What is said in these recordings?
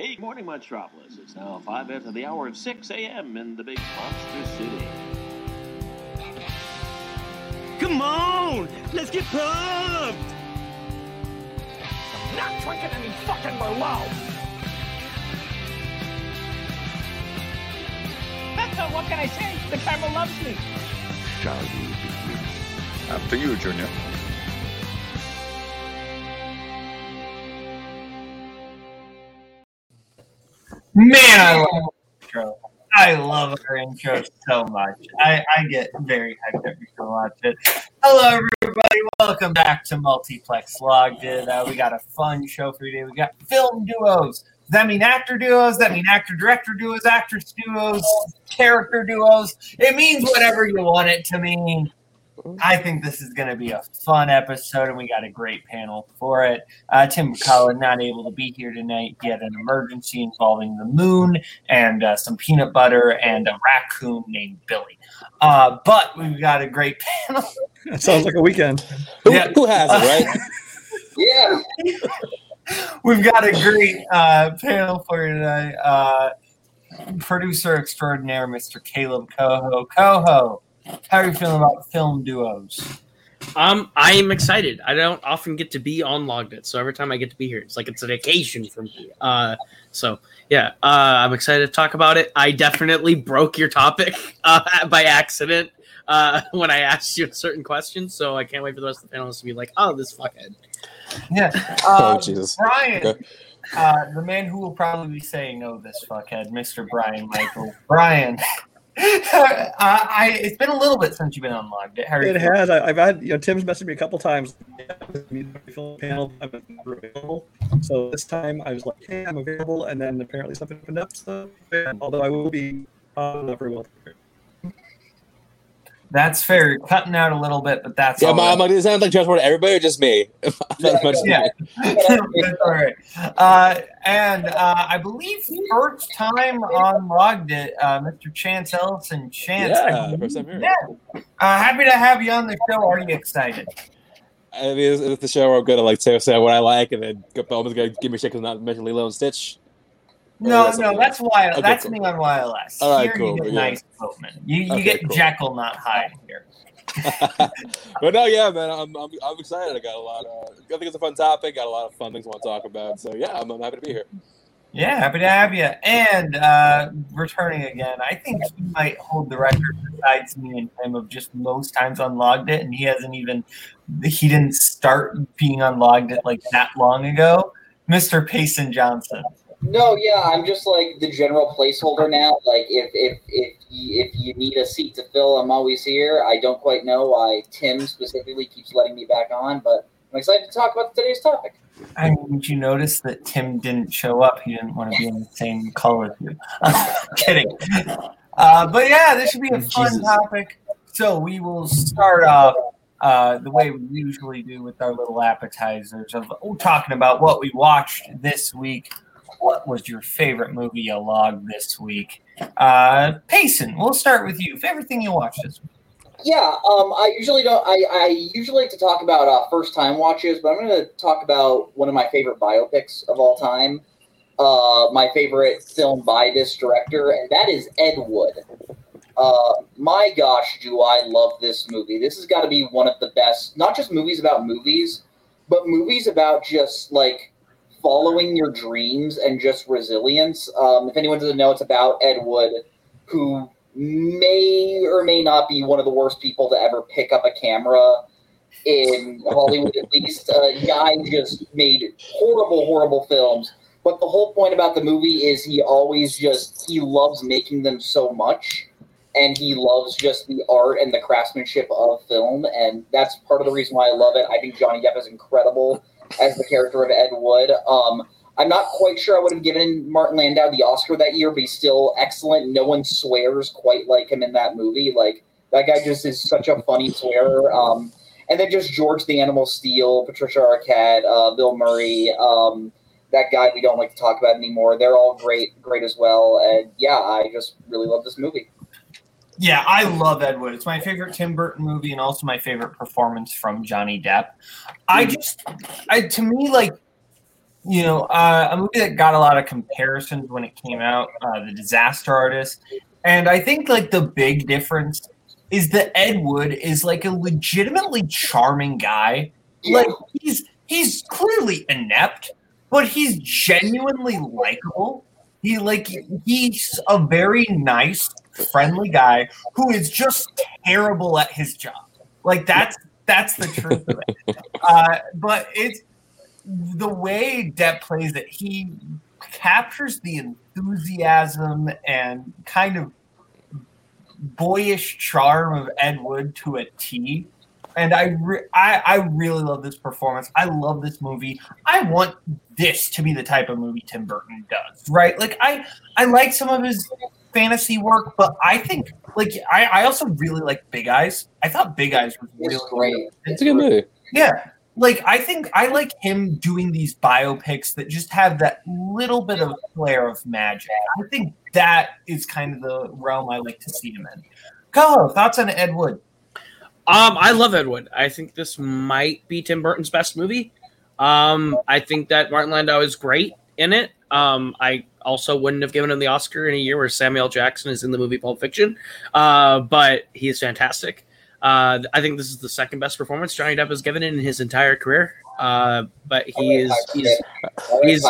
Hey, morning, Metropolis. It's now 5 after the hour of 6 a.m. in the big monster city. Come on! Let's get pumped! I'm Not drinking any fucking Merlot! what can I say? The camera loves me. Shall we begin? After you, Junior. Man, I love intro. I love our intro so much. I, I get very hyped every time I watch it. Hello, everybody. Welcome back to Multiplex Logged In. Uh, we got a fun show for you today. We got film duos. Does that mean actor duos? Does that mean actor director duos, actress duos, character duos? It means whatever you want it to mean. I think this is going to be a fun episode, and we got a great panel for it. Uh, Tim McCullough not able to be here tonight. He had an emergency involving the moon and uh, some peanut butter and a raccoon named Billy. Uh, but we've got a great panel. That sounds like a weekend. Who, Yeah. who has it, right? Yeah. We've got a great uh, panel for you tonight. Uh, producer extraordinaire, Mr. Caleb Coho. Coho, how are you feeling about film duos? Um, I am excited. I don't often get to be on Logged In, so every time I get to be here, it's like it's an occasion for me. Uh, so yeah, uh, I'm excited to talk about it. I definitely broke your topic uh, by accident uh, when I asked you a certain questions, so I can't wait for the rest of the panelists to be like, "Oh, this fuckhead." Yeah. Oh, Uh, Jesus. Brian, Okay. uh, the man who will probably be saying no, this fuckhead, Mr. Brian Michael. Brian, uh, I it's been a little bit since you've been on It. You It has. I, I've had you know Tim's messaged me a couple times. Panel, I'm available. So this time I was like, "Hey, I'm available," and then apparently something opened up. So although I will be uh, not very well prepared. That's fair. You're cutting out a little bit, but that's Yeah, all my, right. my, does it sound like judgment to everybody or just me? Yeah. That's all right. Uh, and uh, I believe first time on Logged In, uh, Mr. Chance Ellison. Chance, Yeah, first time here. yeah. Uh, happy to have you on the show. Are you excited? I mean, is the show where I'm gonna like say, say what I like, and then Bowman's gonna give me shit because I'm not mentioning Lilo and Stitch. No, that's no, that's why. Okay, that's cool. me on YLS. All right, here cool, you get yeah. nice Boatman. You, you Okay, get cool. Jekyll, not Hyde here. but no, yeah, man, I'm, I'm, I'm excited. I got a lot of. I think it's a fun topic. Got a lot of fun things I want to talk about. So yeah, I'm, I'm happy to be here. Yeah, happy to have you. And uh, returning again, I think he might hold the record besides me and him of just most times unlogged it, and he hasn't even he didn't start being unlogged it like that long ago. Mr. Payson Johnson. No, yeah, I'm just like the general placeholder now. Like if if if you, if you need a seat to fill, I'm always here. I don't quite know why Tim specifically keeps letting me back on, but I'm excited to talk about today's topic. I mean, did you notice that Tim didn't show up? He didn't want to be in the same color as you. Kidding. Uh, but yeah, this should be a fun Jesus. topic. So we will start off uh, the way we usually do with our little appetizers of oh, talking about what we watched this week. What was your favorite movie you logged this week? Uh, Payson, we'll start with you. Favorite thing you watched this week? Yeah, um, I usually don't. I, I usually like to talk about uh, first time watches, but I'm going to talk about one of my favorite biopics of all time. Uh, my favorite film by this director, and that is Ed Wood. Uh, my gosh, do I love this movie? This has got to be one of the best, not just movies about movies, but movies about just like following your dreams and just resilience. Um, if anyone doesn't know, it's about Ed Wood, who may or may not be one of the worst people to ever pick up a camera in Hollywood, at least. Uh, guy just made horrible, horrible films. But the whole point about the movie is he always just he loves making them so much, and he loves just the art and the craftsmanship of film, and that's part of the reason why I love it. I think Johnny Depp is incredible as the character of Ed Wood. Um, I'm not quite sure I would have given Martin Landau the Oscar that year, but he's still excellent. No one swears quite like him in that movie. Like that guy just is such a funny swearer. Um, and then just George the Animal Steele, Patricia Arquette, uh, Bill Murray, um, that guy we don't like to talk about anymore. They're all great, great as well. And yeah, I just really love this movie. Yeah, I love Ed Wood. It's my favorite Tim Burton movie and also my favorite performance from Johnny Depp. I just, I to me, like, you know, uh, a movie that got a lot of comparisons when it came out, uh, The Disaster Artist. And I think like the big difference is that Ed Wood is like a legitimately charming guy. Like he's he's clearly inept, but he's genuinely likable. He like he's a very nice, friendly guy who is just terrible at his job. Like that's that's the truth of it. Uh, but it's the way Depp plays it. He captures the enthusiasm and kind of boyish charm of Ed Wood to a T. And I, re- I, I really love this performance. I love this movie. I want this to be the type of movie Tim Burton does, right? Like I, I like some of his fantasy work, but I think like I, I also really like Big Eyes. I thought Big Eyes was really great. It's a good movie. Yeah. Like I think I like him doing these biopics that just have that little bit of flair of magic. I think that is kind of the realm I like to see him in. Coho, thoughts on Ed Wood? Um, I love Ed Wood. I think this might be Tim Burton's best movie. Um, I think that Martin Landau is great in it. Um, I also wouldn't have given him the Oscar in a year where Samuel Jackson is in the movie Pulp Fiction, uh, but he is fantastic. Uh, I think this is the second best performance Johnny Depp has given in his entire career. Uh, but he is he's he's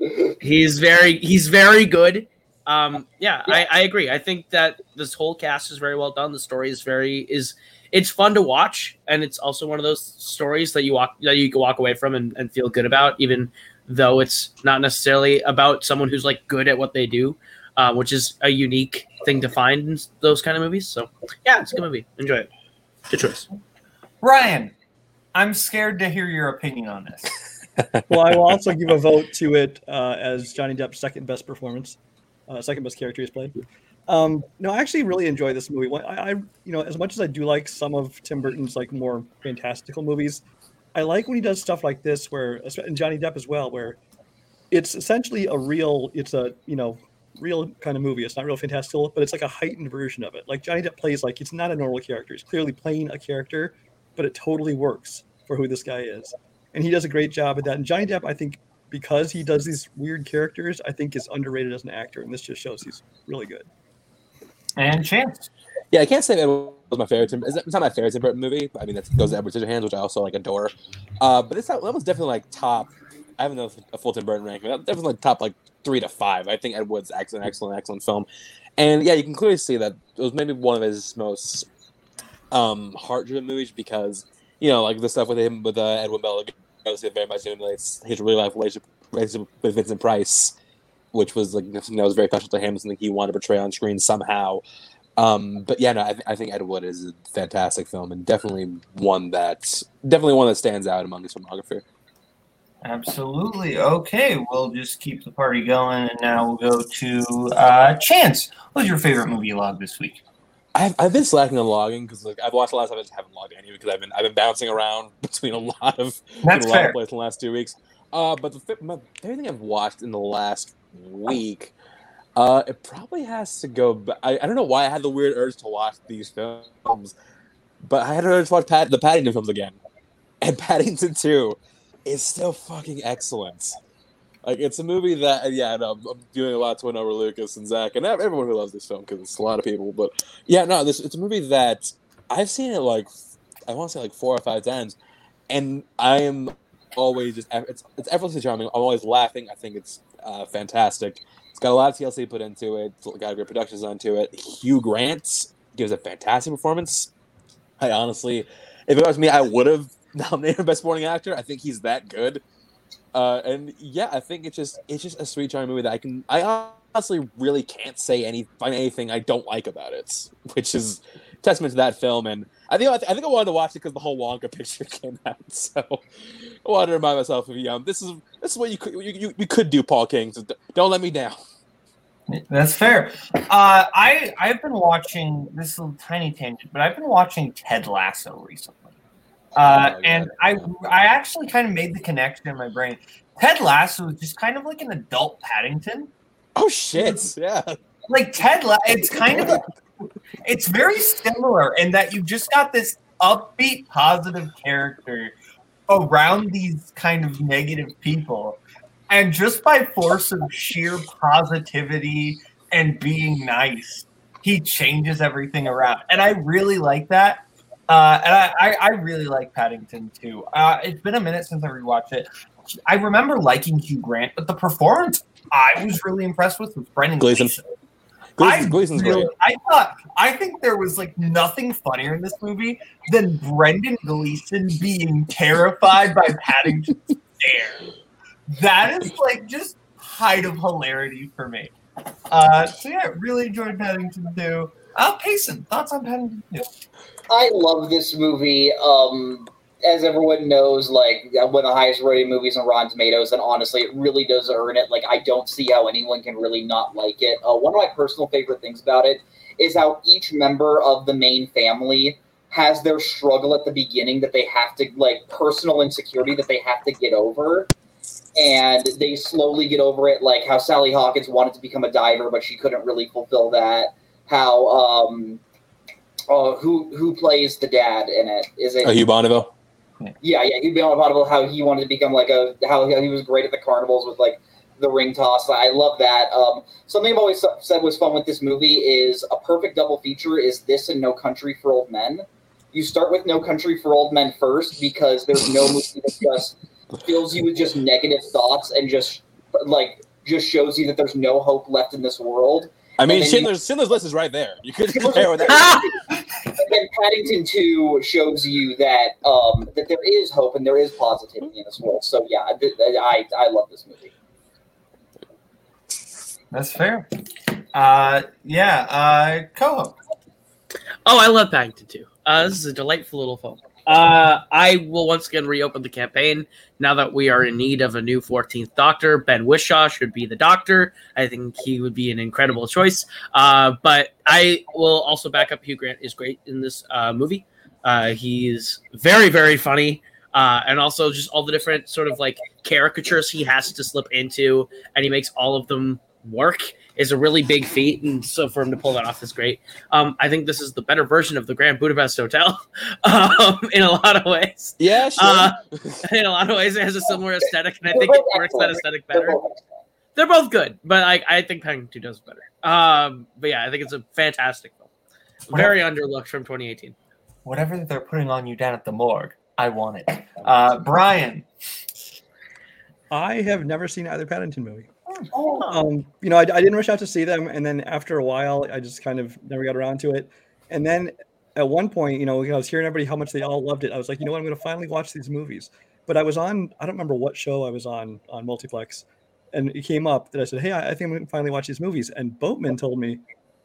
he's very he's very good. Um, yeah, I, I agree. I think that this whole cast is very well done. The story is very is it's fun to watch, and it's also one of those stories that you walk that you can walk away from and, and feel good about, even though it's not necessarily about someone who's like good at what they do, uh, which is a unique thing to find in those kind of movies. So yeah, it's a good movie. Enjoy it. Good choice. Ryan, I'm scared to hear your opinion on this. well, I will also give a vote to it uh, as Johnny Depp's second best performance, uh, second best character he's played. Um, no, I actually really enjoy this movie. I, I, you know, as much as I do like some of Tim Burton's like more fantastical movies, I like when he does stuff like this, where and Johnny Depp as well, where it's essentially a real, it's a you know, real kind of movie. It's not real fantastical, but it's like a heightened version of it. Like Johnny Depp plays like it's not a normal character. He's clearly playing a character, but it totally works for who this guy is, and he does a great job at that. And Johnny Depp, I think, because he does these weird characters, I think is underrated as an actor, and this just shows he's really good. And Chance. Yeah, I can't say that was my favorite. Tim, it's not my favorite Tim Burton movie. I mean, that goes to Edward Scissorhands, which I also like adore. Uh, but it's not, that was definitely like top. I haven't done a full Tim Burton ranking. That definitely top like three to five. I think Ed Wood's excellent, excellent, excellent film. And yeah, you can clearly see that it was maybe one of his most um, heart-driven movies because you know, like the stuff with him with uh, Ed and Bela obviously very much emulates his real life relationship with Vincent Price, which was like something that was very special to him, something he wanted to portray on screen somehow. Um, but yeah, no, I, th- I think Ed Wood is a fantastic film and definitely one that definitely one that stands out among his filmography. Absolutely. Okay, we'll just keep the party going, and now we'll go to uh, Chance. What was your favorite movie log this week? I've, I've been slacking on logging because like I've watched a lot of stuff I just haven't logged any because I've been I've been bouncing around between a lot of That's a lot fair. of places in the last two weeks. Uh, but the my, everything I've watched in the last week, uh, it probably has to go. But I, I don't know why I had the weird urge to watch these films, but I had an urge to watch Pat, the Paddington films again, and Paddington Two is still fucking excellent. Like it's a movie that yeah, I'm doing a lot to win over Lucas and Zach and everyone who loves this film because it's a lot of people. But yeah, no, this it's a movie that I've seen it like I want to say like four or five times, and I am always just it's it's effortlessly charming. I'm always laughing. I think it's uh, fantastic. Got a lot of TLC put into it. Got a great production design to it. Hugh Grant gives a fantastic performance. I honestly, if it was me, I would have nominated best supporting actor. I think he's that good. Uh, and yeah, I think it's just it's just a sweet charming movie that I can I honestly really can't say any find anything I don't like about it, which is testament to that film. And I think I, th- I think I wanted to watch it because the whole Wonka picture came out, so I wanted to remind myself of you. um this is this is what you could you, you, you could do, Paul King. So don't let me down. That's fair. Uh, I I've been watching this little tiny tangent, but I've been watching Ted Lasso recently. Uh, Oh, yeah. and I I actually kind of made the connection in my brain. Ted Lasso is just kind of like an adult Paddington. Oh shit! Yeah, Like Ted, La- it's kind of a, it's very similar in that you've just got this upbeat, positive character, around these kind of negative people, and just by force of sheer positivity and being nice, he changes everything around. And I really like that. Uh, and I, I, really like Paddington too. Uh, it's been a minute since I rewatched it. I remember liking Hugh Grant, but the performance I was really impressed with was Brendan Gleeson. Gleeson's, I really- I thought I think there was like nothing funnier in this movie than Brendan Gleeson being terrified by Paddington's stare. That is like just height of hilarity for me. Uh, so yeah, really enjoyed Paddington 2. Uh, Payson, thoughts on Paddington 2? I love this movie. Um, as everyone knows, like one of the highest rated movies on Rotten Tomatoes, and honestly, it really does earn it. Like I don't see how anyone can really not like it. Uh, one of my personal favorite things about it is how each member of the main family has their struggle at the beginning that they have to like personal insecurity that they have to get over. And they slowly get over it, like how Sally Hawkins wanted to become a diver, but she couldn't really fulfill that. How um, uh, who who plays the dad in it? Is it Oh, Hugh Bonneville. yeah, yeah, on about how he wanted to become like a how he was great at the carnivals with like the ring toss. I love that. Um, something I've always said was fun with this movie is a perfect double feature is this and No Country for Old Men. You start with No Country for Old Men first because there's no movie that just fills you with just negative thoughts and just like just shows you that there's no hope left in this world. I mean, And then you- Schindler's, Schindler's List is right there. You could compare with that. And then Paddington Two shows you that um, that there is hope and there is positivity in this world. So yeah, I I, I love this movie. That's fair. Uh, yeah, uh, Coho. Oh, I love Paddington Two. Uh, this is a delightful little film. Uh, I will once again reopen the campaign now that we are in need of a new 14th Doctor. Ben Whishaw should be the Doctor. I think he would be an incredible choice. Uh, but I will also back up Hugh Grant is great in this uh, movie. Uh, he's very, very funny. Uh, and also just all the different sort of like caricatures he has to slip into, and he makes all of them work is a really big feat. And so for him to pull that off is great. Um, I think this is the better version of the Grand Budapest Hotel um, in a lot of ways. Yeah, sure. Uh, in a lot of ways, it has a similar aesthetic, and I think it works that aesthetic better. They're both good, but I, I think Paddington 2 does better. Um, but yeah, I think it's a fantastic film. Very underlooked from 2018. Whatever they're putting on you down at the morgue, I want it. Uh, Brian. I have never seen either Paddington movie. Oh, Um, you know, I, I didn't rush out to see them, and then after a while, I just kind of never got around to it. And then at one point, you know, I was hearing everybody how much they all loved it. I was like, you know what, I'm going to finally watch these movies. But I was on, I don't remember what show I was on on Multiplex, and it came up that I said, hey, I, I think I'm going to finally watch these movies. And Boatman told me,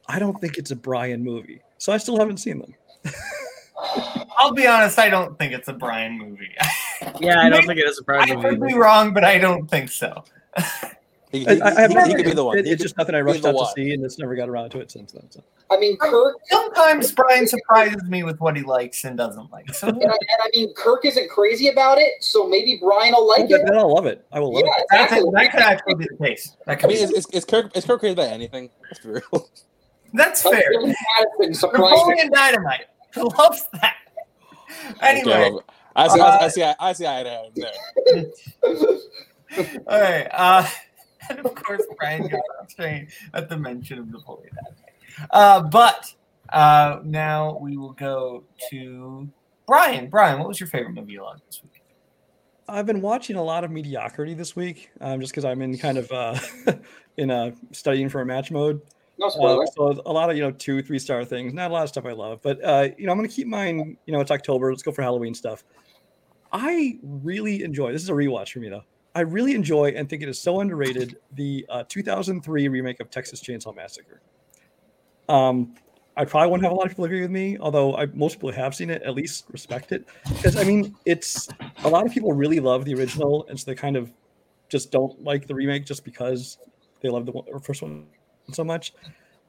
I don't think it's a Brian movie, so I still haven't seen them. I'll be honest, I don't think it's a Brian movie. Yeah, I don't think it is a I Brian could movie. be wrong, but I don't think so. He, he, I, I, I've he- never, he could be the one. it- it's could- just nothing I he could be rushed the out to one. see, and just never got around to it since then. So. I mean, Kirk, Sometimes Brian surprises me with what he likes and doesn't like. So and I, and I mean, Kirk isn't crazy about it, so maybe Brian will like then it. I'll love it. I will love Yeah, it. exactly. that could actually be the case. That I could mean, be. is, is, is Kirk is Kirk crazy about anything? Let's real. That's fair. Billy Madison surprised Napoleon Dynamite loves that. Anyway, Okay, I see. I see. I see. I know. there. all right. Uh, and of course, Brian got straight at the mention of Napoleon Dynamite. Uh, but uh, now we will go to Brian. Brian, what was your favorite movie you loved this week? I've been watching a lot of mediocrity this week, um, just because I'm in kind of uh, in uh, studying for a match mode. No Uh, so a lot of you know two, three star things. Not a lot of stuff I love, but uh, you know I'm gonna keep mine. You know it's October. Let's go for Halloween stuff. I really enjoy. This is a rewatch for me though. I really enjoy and think it is so underrated. The uh, 2003 remake of Texas Chainsaw Massacre. Um, I probably won't have a lot of people agree with me, although I, most people have seen it at least respect it. Because I mean, it's a lot of people really love the original, and so they kind of just don't like the remake just because they love the one, first one so much.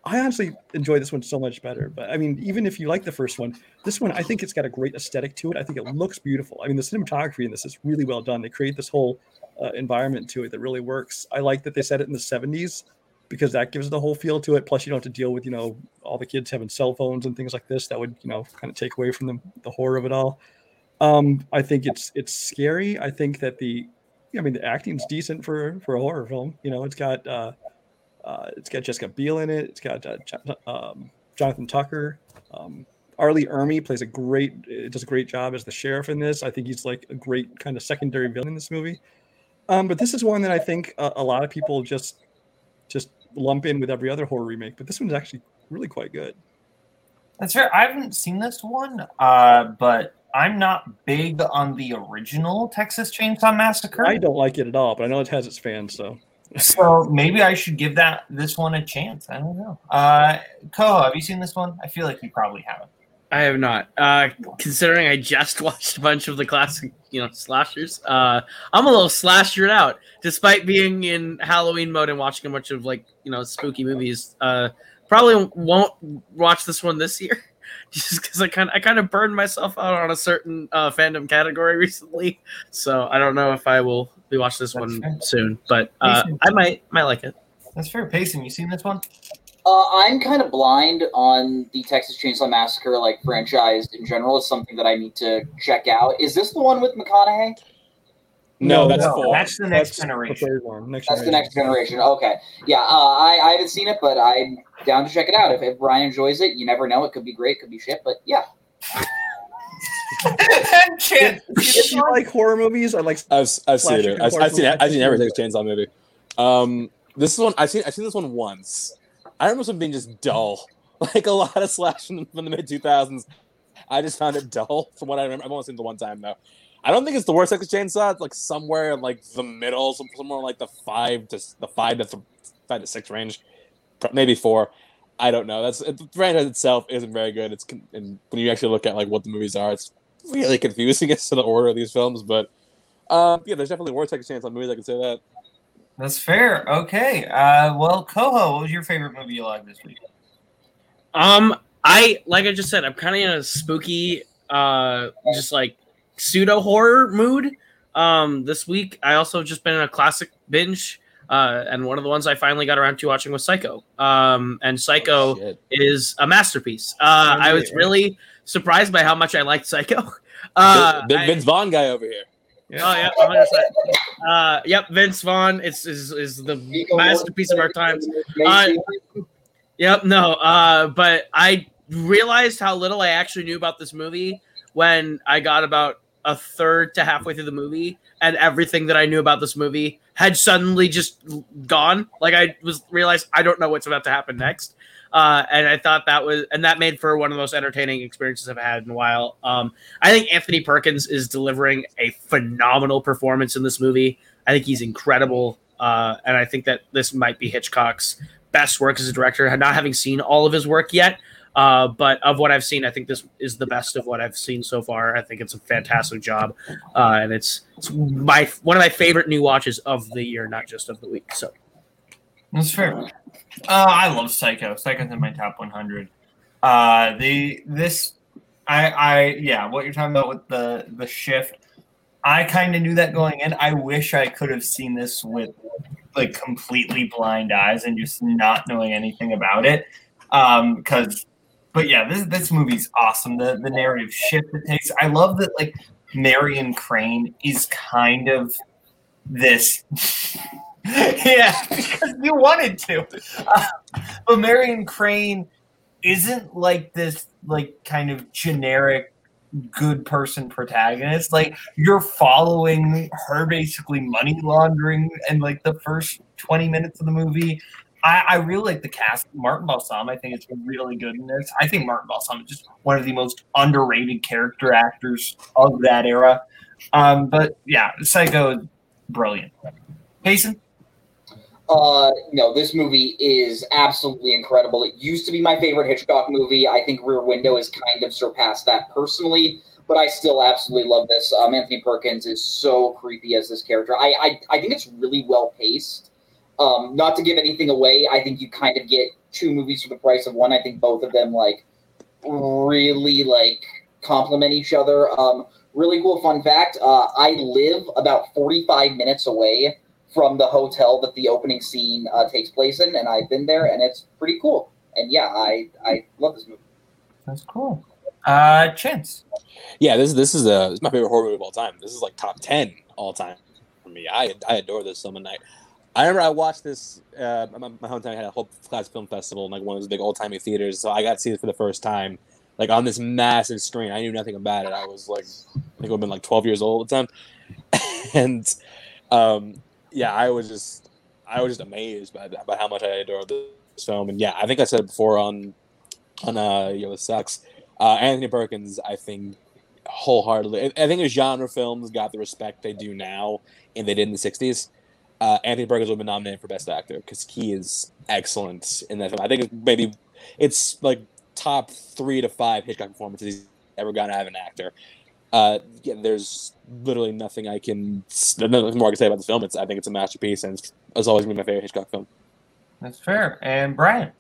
I honestly enjoy this one so much better. But I mean, even if you like the first one, this one I think it's got a great aesthetic to it. I think it looks beautiful. I mean, the cinematography in this is really well done. They create this whole uh, environment to it that really works. I like that they set it in the 70s because that gives the whole feel to it. Plus, you don't have to deal with you know all the kids having cell phones and things like this. That would you know kind of take away from the, the horror of it all. Um, I think it's it's scary. I think that the, I mean, the acting's decent for for a horror film. You know, it's got uh, uh, it's got Jessica Biel in it. It's got uh, um, Jonathan Tucker. Um, R. Lee Ermey plays a great, does a great job as the sheriff in this. I think he's like a great kind of secondary villain in this movie. Um, but this is one that I think a, a lot of people just just lump in with every other horror remake. But this one's actually really quite good. That's fair. I haven't seen this one, uh, but I'm not big on the original Texas Chainsaw Massacre. I don't like it at all, but I know it has its fans. So So maybe I should give that this one a chance. I don't know. Uh, Koho, have you seen this one? I feel like you probably haven't. I have not. Uh, considering I just watched a bunch of the classic, you know, slashers, uh, I'm a little slashered out. Despite being in Halloween mode and watching a bunch of like, you know, spooky movies, uh, probably won't watch this one this year, just because I kind I kind of burned myself out on a certain uh, fandom category recently. So I don't know if I will be watching this one fair. soon, but uh, I might might like it. That's fair. Payson, you seen this one? Uh, I'm kind of blind on the Texas Chainsaw Massacre like franchise in general. It's something that I need to check out. Is this the one with McConaughey? No, that's no, four. That's the next the generation. third one. Next That's the next generation. Okay, yeah. Uh, I I haven't seen it, but I'm down to check it out. If, if Brian enjoys it, you never know. It could be great, could be shit, but yeah. Chance, If you like horror movies, I like. I've, I've seen it. I've, I've seen it. films, I've seen every Texas Chainsaw movie. Um, this is one I've seen. I've seen this one once. I remember something being just dull, like a lot of slash from the, mid two thousands. I just found it dull from what I remember. I've only seen the one time though. I don't think it's the worst Texas Chainsaw. It's like somewhere in like the middle, some- somewhere like the five to the five to th- five to six range, maybe four. I don't know. That's the franchise itself isn't very good. It's and when you actually look at like what the movies are, it's really confusing as to the order of these films. But um, yeah, there's definitely worse Texas Chainsaw movies. I can say that. That's fair. Okay. Uh, well, Koho, what was your favorite movie you liked this week? Um, I like I just said, I'm kind of in a spooky, uh, just like pseudo horror mood. Um, this week I also just been in a classic binge. Uh, and one of the ones I finally got around to watching was Psycho. Um, and Psycho Shit. is a masterpiece. Uh, I was really surprised by how much I liked Psycho. Uh, big, big I- Vince Vaughn guy over here. Oh yeah, 100%. Uh, yep, Vince Vaughn is is, is the masterpiece of our times. Uh, Yep, no. Uh, but I realized how little I actually knew about this movie when I got about a third to halfway through the movie, and everything that I knew about this movie had suddenly just gone. Like I was realized I don't know what's about to happen next. Uh, and I thought that was, and that made for one of the most entertaining experiences I've had in a while. Um, I think Anthony Perkins is delivering a phenomenal performance in this movie. I think he's incredible, uh, and I think that this might be Hitchcock's best work as a director. Not having seen all of his work yet, uh, but of what I've seen, I think this is the best of what I've seen so far. I think it's a fantastic job, uh, and it's it's my one of my favorite new watches of the year, not just of the week. So That's fair. Uh, I love Psycho. Psycho's in my top 100. Uh, the this, I, I, yeah, what you're talking about with the the shift. I kind of knew that going in. I wish I could have seen this with like completely blind eyes and just not knowing anything about it. Um, because, but yeah, this this movie's awesome. The the narrative shift it takes. I love that like Marion Crane is kind of this. yeah, because you wanted to. Uh, but Marion Crane isn't like this, like kind of generic good person protagonist. Like you're following her basically money laundering and like the first 20 minutes of the movie. I, I really like the cast. Martin Balsam, I think, is really good in this. I think Martin Balsam is just one of the most underrated character actors of that era. Um, but yeah, Psycho brilliant. Payson? Uh, no, this movie is absolutely incredible. It used to be my favorite Hitchcock movie. I think Rear Window has kind of surpassed that personally, but I still absolutely love this. Um, Anthony Perkins is so creepy as this character. I, I, I think it's really well paced. Um, not to give anything away, I think you kind of get two movies for the price of one. I think both of them like really like complement each other. Um, really cool fun fact: uh, I live about forty-five minutes away from the hotel that the opening scene uh, takes place in, and I've been there, and it's pretty cool. And yeah, I I love this movie. That's cool. Uh, Chance. Yeah, this this is a this is my favorite horror movie of all time. This is like top ten all time for me. I I adore this film night. I remember I watched this. Uh, my, my hometown had a whole class film festival, in like one of those big old timey theaters. So I got to see it for the first time, like on this massive screen. I knew nothing about it. I was like, I think I've been like twelve years old at the time, and um, yeah, I was just I was just amazed by by how much I adore this film. And yeah, I think I said it before on on uh, Yo, it sucks. Uh, Anthony Perkins, I think wholeheartedly. I think his genre films got the respect they do now, and they did in the '60s. Uh, Anthony Perkins would have been nominated for Best Actor because he is excellent in that film. I think maybe it's like top three to five Hitchcock performances he's ever gonna have an actor. Uh, yeah, there's literally nothing I can nothing more I can say about the film. It's I think it's a masterpiece, and it's, it's always been my favorite Hitchcock film. That's fair. And Brian.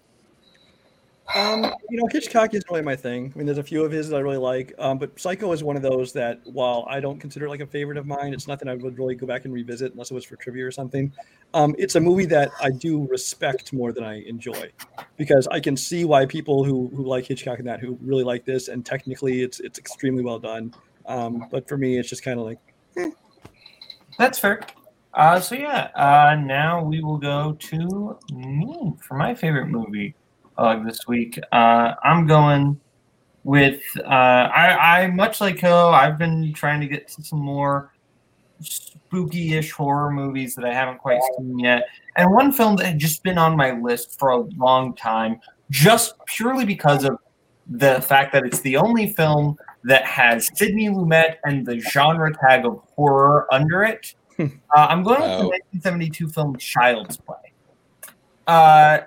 Um, you know, Hitchcock isn't really my thing. I mean, there's a few of his that I really like, um, but Psycho is one of those that, while I don't consider it like a favorite of mine, it's nothing I would really go back and revisit unless it was for trivia or something. Um, it's a movie that I do respect more than I enjoy, because I can see why people who who like Hitchcock and that who really like this, and technically it's it's extremely well done. Um, but for me, it's just kind of like, eh. That's fair. Uh, so yeah, uh, now we will go to me for my favorite movie uh, this week. Uh, I'm going with uh, I, I much like Hill. I've been trying to get to some more spooky-ish horror movies that I haven't quite seen yet, and one film that had just been on my list for a long time, just purely because of the fact that it's the only film that has Sidney Lumet and the genre tag of horror under it. Uh, I'm going with the Oh. 1972 film Child's Play, uh,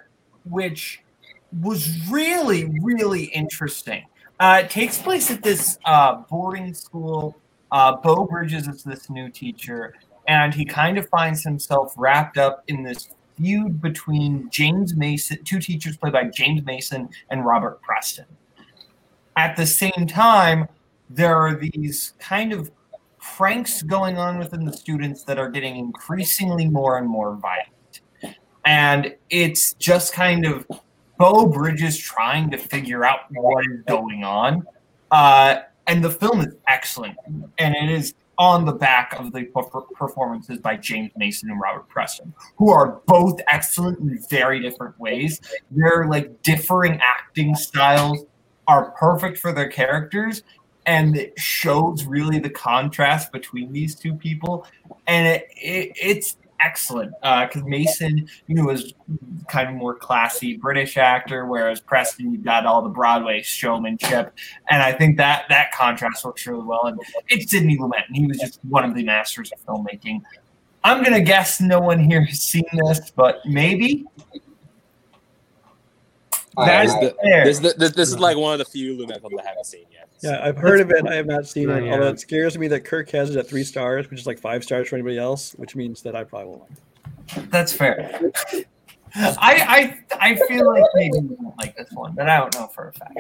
which was really, really interesting. Uh, it takes place at this uh, boarding school. Uh, Beau Bridges is this new teacher, and he kind of finds himself wrapped up in this feud between James Mason, two teachers played by James Mason and Robert Preston. At the same time, there are these kind of pranks going on within the students that are getting increasingly more and more violent. And it's just kind of Beau Bridges trying to figure out what is going on. Uh, and the film is excellent. And it is on the back of the performances by James Mason and Robert Preston, who are both excellent in very different ways. They're like differing acting styles are perfect for their characters and it shows really the contrast between these two people. And it, it it's excellent uh, because mason you know is kind of more classy british actor whereas preston you've got all the broadway showmanship. And i think that that contrast works really well. And it's sidney lumet and he was just one of the masters of filmmaking. I'm gonna guess no one here has seen this but maybe That's the- fair. this, is this, this is like one of the few Lumet films I haven't seen yet. yeah, I've heard of it. I have not seen it. Yeah. Although it scares me that Kirk has it at three stars, which is like five stars for anybody else, which means that I probably won't like it. That's fair. I I I feel like maybe you won't like this one, but I don't know for a fact.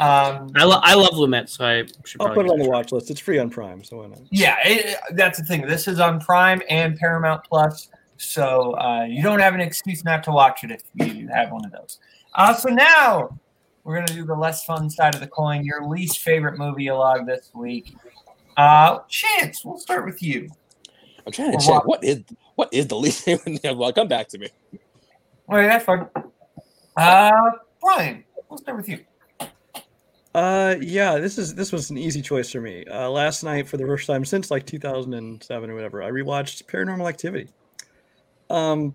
Um, I, lo- I love Lumet, so I should I'll put it on the a watch list. It's free on Prime, so why not? yeah, it, that's the thing. This is on Prime and Paramount Plus, so uh, you don't have an excuse not to watch it if you have one of those. Uh, so now we're gonna do the less fun side of the coin. Your least favorite movie you log this week. Uh, Chance, we'll start with you. I'm trying to Or check what? what is what is the least favorite. well, come back to me. All right, that's fine. Uh, Brian, we'll start with you. Uh, yeah, this is this was an easy choice for me. Uh, last night, for the first time since like 2007 or whatever, I rewatched Paranormal Activity. Um,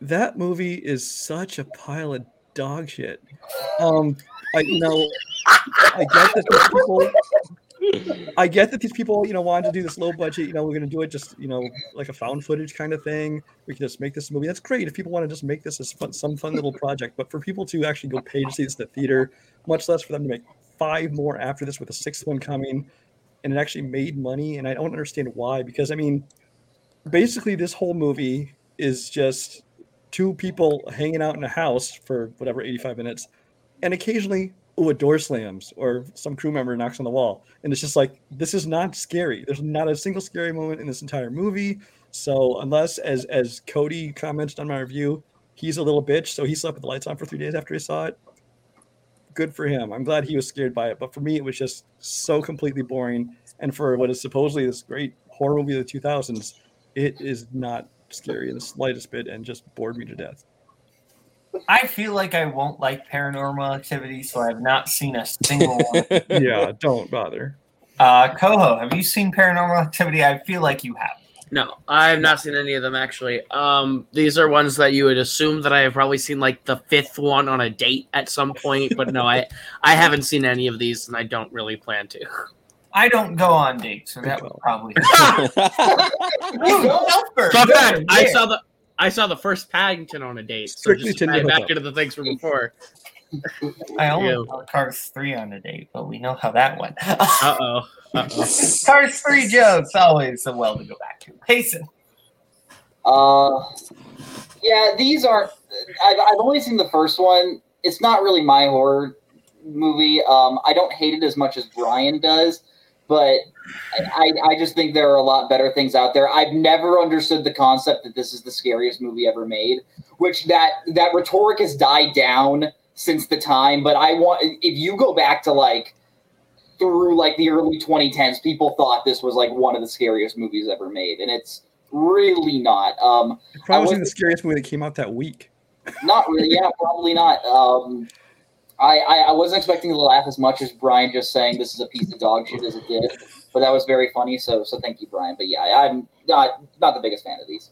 that movie is such a pile of dog shit. Um, I you know, I get that these people. I get that these people, you know, wanted to do this low budget. You know, we're going to do it just, you know, like a found footage kind of thing. We can just make this movie. That's great if people want to just make this as fun, some fun little project. But for people to actually go pay to see this at the theater, much less for them to make five more after this with a sixth one coming, and it actually made money. And I don't understand why. Because I mean, basically, this whole movie is just two people hanging out in a house for whatever 85 minutes, and occasionally oh, a door slams or some crew member knocks on the wall. And it's just like, this is not scary. There's not a single scary moment in this entire movie. So unless, as as Cody commented on my review, he's a little bitch, so he slept with the lights on for three days after he saw it. good for him. I'm glad he was scared by it, but for me, it was just so completely boring. And for what is supposedly this great horror movie of the 2000s, it is not scary in the slightest bit, and just bored me to death. I feel like I won't like paranormal activity, so I have not seen a single one. yeah, don't bother. Uh, Coho, have you seen paranormal activity? I feel like you have. No, I have not seen any of them actually. Um, these are ones that you would assume that I have probably seen like the fifth one on a date at some point, but no, I I haven't seen any of these, and I don't really plan to. I don't go on dates, so that would probably. Fun fact: I saw the I saw the first Paddington on a date. So Strictly just Tinder back hookup. into the things from before. I only Ew. saw Cars 3 on a date, but we know how that went. Uh oh. Uh oh. Cars 3 jokes, always a well to go back to. Payson. Uh, yeah, these aren't. I've, I've only seen the first one. It's not really my horror movie. Um, I don't hate it as much as Brian does, but I, I just think there are a lot better things out there. I've never understood the concept that this is the scariest movie ever made, which that that rhetoric has died down since the time. But I want if you go back to like through like the early 2010s, people thought this was like one of the scariest movies ever made, and it's really not. Um, It probably I wasn't the scariest movie that came out that week. not really. Yeah, probably not. Um, I, I I wasn't expecting to laugh as much as Brian just saying this is a piece of dog shit as it did, but that was very funny. So so thank you, Brian. But yeah, I'm not not the biggest fan of these.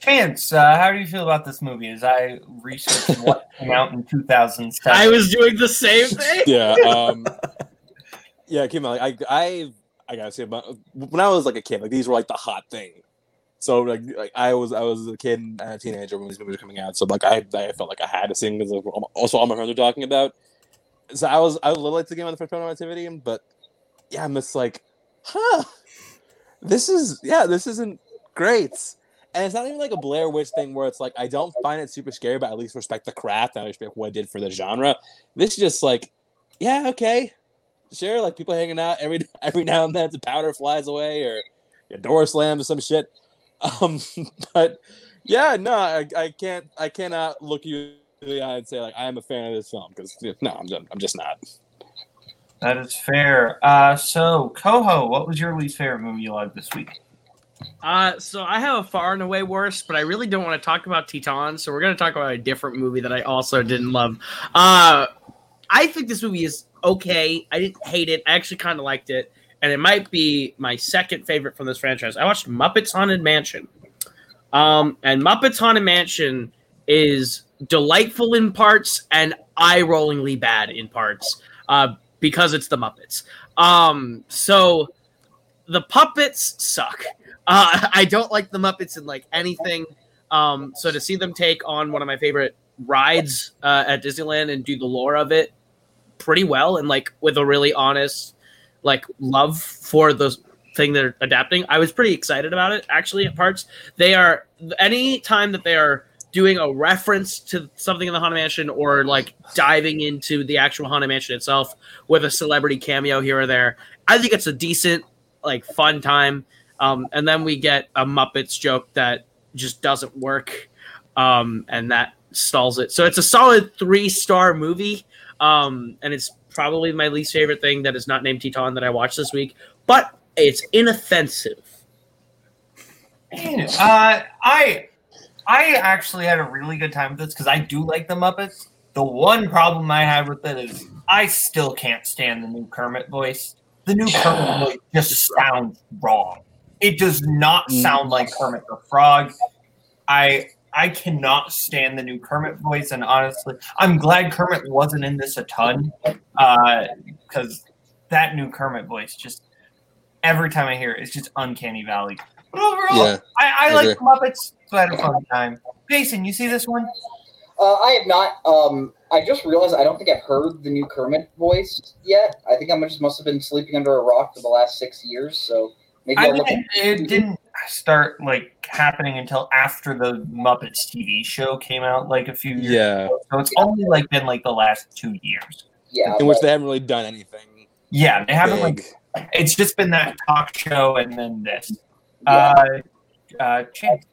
Chance, uh, how do you feel about this movie? As I researched what came out in 2007. I was doing the same thing. yeah. Um, yeah, it came out. Like, I, I, I gotta say, about when I was like a kid, like these were like the hot thing. So like, like I was, I was a kid and a teenager when these movies were coming out. So like, I, I felt like I had to sing because also all my friends were talking about. So I was, I was a little late to the game on the first Paranormal Activity, but yeah, I'm just like, huh, this is yeah, this isn't great. And it's not even like a Blair Witch thing where it's like I don't find it super scary, but at least respect the craft and I respect what it did for the genre. This is just like, yeah, okay, sure. Like people hanging out every every now and then, the powder flies away or your door slams or some shit. Um, but yeah, no, I, I can't, I cannot look you in the eye and say like I am a fan of this film because no, I'm just, I'm just not. That is fair. Uh, so, Coho, what was your least favorite movie you liked this week? Uh, so I have a far and away worst, but I really don't want to talk about Teton. So we're going to talk about a different movie that I also didn't love. Uh, I think this movie is okay. I didn't hate it. I actually kind of liked it, and it might be my second favorite from this franchise. I watched Muppets Haunted Mansion, um, and Muppets Haunted Mansion is delightful in parts and eye-rollingly bad in parts uh, because it's the Muppets. Um, so the puppets suck. Uh, I don't like the Muppets in like anything. Um, so to see them take on one of my favorite rides uh, at Disneyland and do the lore of it pretty well and like with a really honest like love for the thing they're adapting, I was pretty excited about it. Actually, at parts they are any time that they are doing a reference to something in the Haunted Mansion or like diving into the actual Haunted Mansion itself with a celebrity cameo here or there, I think it's a decent like fun time. Um, and then we get a Muppets joke that just doesn't work, um, and that stalls it. So it's a solid three star movie, um, and it's probably my least favorite thing that is not named Teton that I watched this week. But it's inoffensive. Uh, I I actually had a really good time with this because I do like the Muppets. The one problem I have with it is I still can't stand the new Kermit voice. The new Kermit voice just sounds wrong. It does not sound like Kermit the Frog. I I cannot stand the new Kermit voice, and honestly, I'm glad Kermit wasn't in this a ton, because that new Kermit voice just every time I hear it, it's just uncanny valley. But overall, Yeah, I, I I like agree. the Muppets, so I had a fun time. Jason, you see this one? Uh, I have not. Um, I just realized I don't think I've heard the new Kermit voice yet. I think I just must have been sleeping under a rock for the last six years. So maybe I I'll mean, look. it, it didn't start like happening until after the Muppets TV show came out, like a few years. Yeah, ago. So it's only like been like the last two years. Yeah, in which they haven't really done anything. Yeah, they haven't big. like. It's just been that talk show and then this. Yeah. Uh, uh, Chance.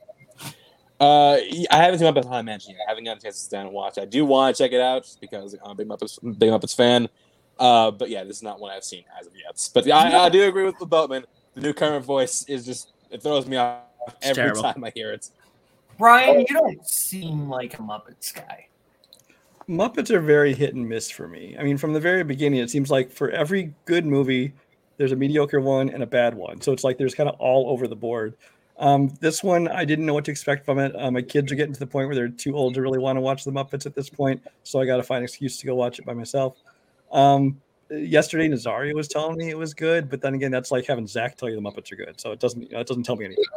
Uh, I haven't seen Muppets Haunted Mansion yet. I haven't gotten a chance to sit down and watch. I do want to check it out just because I'm a big Muppets, big Muppets fan. Uh, but yeah, this is not one I've seen as of yet. But yeah, I, I do agree with the Boatman. The new Kermit voice is just it throws me off every terrible. time I hear it. Brian, you don't seem like a Muppets guy. Muppets are very hit and miss for me. I mean, from the very beginning, it seems like for every good movie, there's a mediocre one and a bad one. So it's like there's kind of all over the board. Um, this one, I didn't know what to expect from it. Uh, my kids are getting to the point where they're too old to really want to watch the Muppets at this point, so I got to find an excuse to go watch it by myself. Um, yesterday, Nazario was telling me it was good, but then again, that's like having Zach tell you the Muppets are good, so it doesn't you know, it doesn't tell me anything.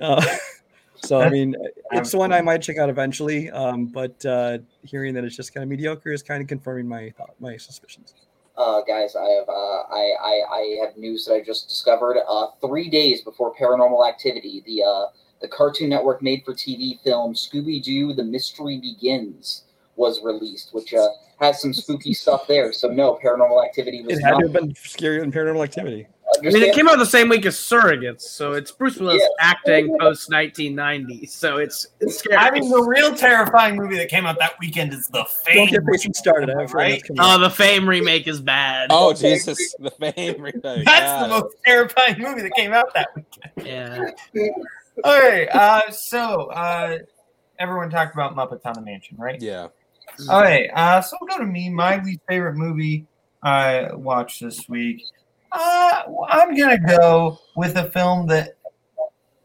Uh, so I mean, it's one I might check out eventually, um, but uh, hearing that it's just kind of mediocre is kind of confirming my thought, my suspicions. Uh, guys, I have uh, I, I I have news that I just discovered. Uh, three days before Paranormal Activity, the uh, the Cartoon Network made-for-TV film Scooby Doo: The Mystery Begins was released, which uh, has some spooky stuff there. So no, Paranormal Activity was It had not. to have been scarier than Paranormal Activity. I mean, it came out the same week as Surrogates, so it's Bruce Willis Yeah. acting post 1990. So it's it's scary. I mean, the real terrifying movie that came out that weekend is The Fame. Don't Fame. get patient started. I have a friend Right? oh, the Fame remake is bad. Oh Jesus, the fame remake. That's the most terrifying movie that came out that weekend. Yeah. All right, uh, so uh, everyone talked about Muppets Haunted Mansion, right? Yeah. All right, uh, so we'll go to me. My least favorite movie I watched this week. Uh, I'm gonna go with a film that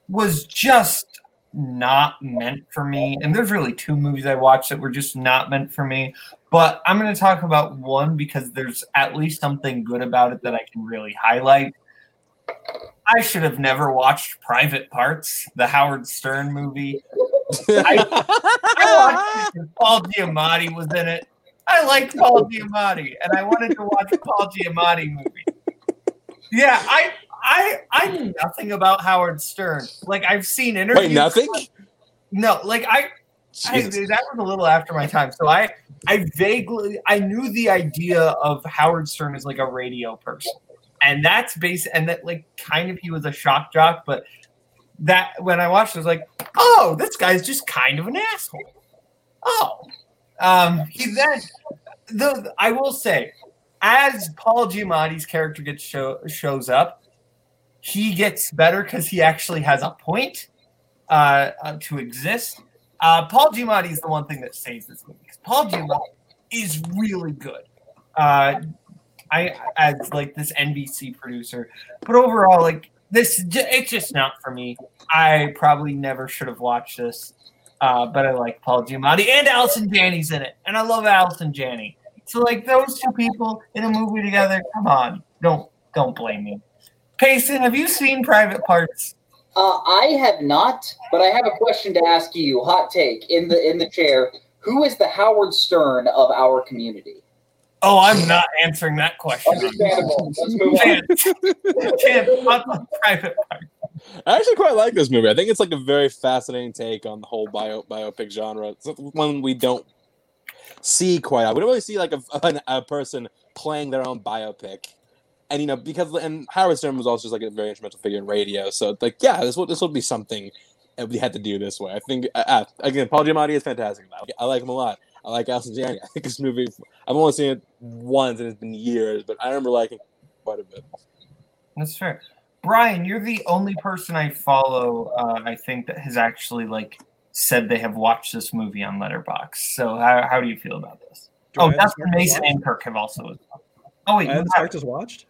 was just not meant for me. And there's really two movies I watched that were just not meant for me. But I'm gonna talk about one because there's at least something good about it that I can really highlight. I should have never watched Private Parts, the Howard Stern movie. I watched it because Paul Giamatti was in it. I liked Paul Giamatti, and I wanted to watch a Paul Giamatti movie. Yeah, I I I knew nothing about Howard Stern. Like I've seen interviews. Wait, nothing? No, like I, I that was a little after my time. So I I vaguely I knew the idea of Howard Stern as like a radio person, and that's base and that like kind of he was a shock jock, but that when I watched, it, I was like, oh, this guy's just kind of an asshole. Oh, um, he then the I will say, as Paul Giamatti's character gets show, shows up, he gets better because he actually has a point uh, uh, to exist. Uh, Paul Giamatti is the one thing that saves this movie. 'cause Paul Giamatti is really good. Uh, I as like this NBC producer, but overall, like this, it's just not for me. I probably never should have watched this, uh, but I like Paul Giamatti and Allison Janney's in it, and I love Allison Janney. So like those two people in a movie together, come on, don't don't blame me. Payson, have you seen Private Parts? Uh, I have not, but I have a question to ask you. Hot take in the in the chair. Who is the Howard Stern of our community? Oh, I'm not answering that question. Understandable. Let's move on. Chance, Chance, on Private I actually quite like this movie. I think it's like a very fascinating take on the whole bio biopic genre. It's one we don't see quite. out. We don't really see like a, a, a person playing their own biopic, and you know because and Howard Stern was also just like a very instrumental figure in radio. So like yeah, this would this would be something that we had to do this way. I think uh, uh, again, Paul Giamatti is fantastic. I like him a lot. I like Allison Janney. I think this movie. I've only seen it once, and it's been years, but I remember liking it quite a bit. That's fair. Brian, you're the only person I follow. Uh, I think that has actually like said they have watched this movie on Letterboxd. So how, how do you feel about this? Do oh, that's have this Dustin marked as Mason watched? and Kirk have also. Oh wait, I you have this marked as watched.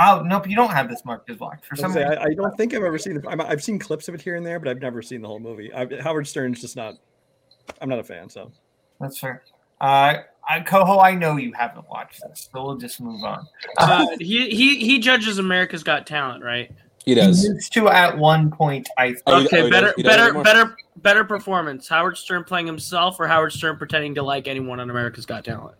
oh nope, you don't have this marked as watched for I, some say, reason. I, I don't think I've ever seen it. I'm, I've seen clips of it here and there, but I've never seen the whole movie. I, Howard Stern's just not. I'm not a fan, so That's fair. Uh, I, Coho, I know you haven't watched this, so we'll just move on. Uh, he he he judges America's Got Talent, right? He does. He used to at one point. I Oh, Okay, oh, he better does- he does better better better performance. Howard Stern playing himself, or Howard Stern pretending to like anyone on America's Got Talent.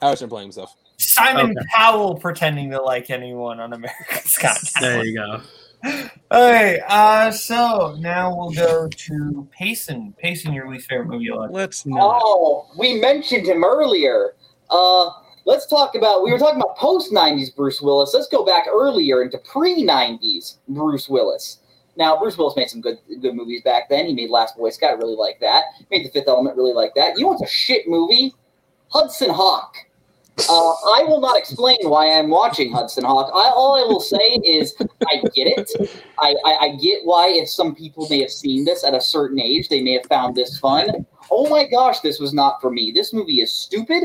Howard Stern playing himself. Simon Okay. Cowell pretending to like anyone on America's Got Talent. There you go. Okay, uh, so now we'll go to Payson. Payson, your least favorite movie. Alex. let's not. Oh, we mentioned him earlier. Uh, let's talk about. We were talking about post '90s Bruce Willis. Let's go back earlier into pre '90s Bruce Willis. Now, Bruce Willis made some good good movies back then. He made Last Boy Scout, really like that. Made The Fifth Element, really like that. You know what's a shit movie? Hudson Hawk. Uh, I will not explain why I'm watching Hudson Hawk. I, all I will say is I get it. I, I, I get why if some people may have seen this at a certain age, they may have found this fun. Oh my gosh, this was not for me. This movie is stupid.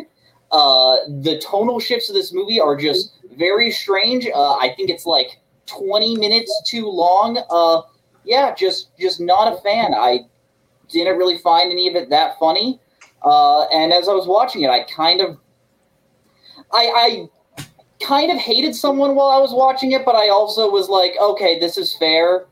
Uh, the tonal shifts of this movie are just very strange. Uh, I think it's like 20 minutes too long. Uh, yeah, just just not a fan. I didn't really find any of it that funny. Uh, and as I was watching it, I kind of, I, I kind of hated someone while I was watching it, but I also was like, okay, this is fair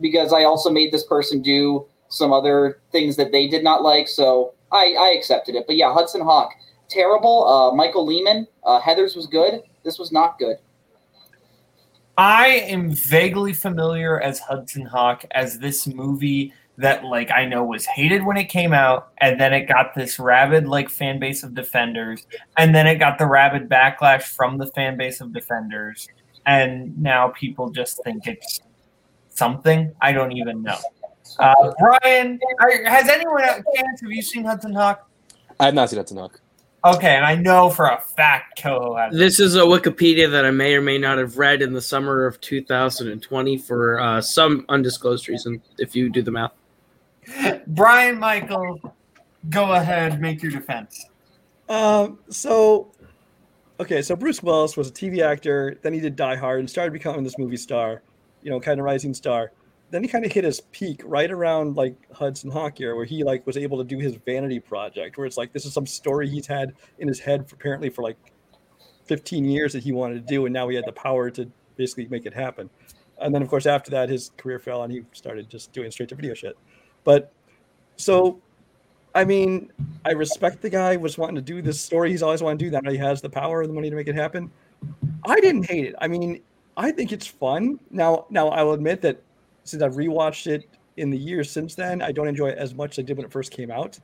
because I also made this person do some other things that they did not like. So I, I accepted it. But yeah, Hudson Hawk, terrible. Uh, Michael Lehmann, uh, Heather's was good. This was not good. I am vaguely familiar as Hudson Hawk as this movie that like I know was hated when it came out, and then it got this rabid like fan base of defenders, and then it got the rabid backlash from the fan base of defenders, and now people just think it's something I don't even know. Uh, Brian, are, has anyone chance? Have you seen Hudson Hawk? I have not seen Hudson Hawk. Okay, and I know for a fact Coho has. This is a Wikipedia that I may or may not have read in the summer of 2020 for uh, some undisclosed reason. If you do the math. Brian Michael, go ahead, make your defense. Um, so, okay, so Bruce Willis was a TV actor. Then he did Die Hard and started becoming this movie star, you know, kind of rising star. Then he kind of hit his peak right around like Hudson Hawk here, where he like was able to do his vanity project, where it's like this is some story he's had in his head for, apparently for like 15 years that he wanted to do, and now he had the power to basically make it happen. And then, of course, after that, his career fell, and he started just doing straight to video shit. But so, I mean, I respect the guy was wanting to do this story. He's always wanted to do that. He has the power and the money to make it happen. I didn't hate it. I mean, I think it's fun. Now, now I will admit that since I've rewatched it in the years since then, I don't enjoy it as much as I did when it first came out.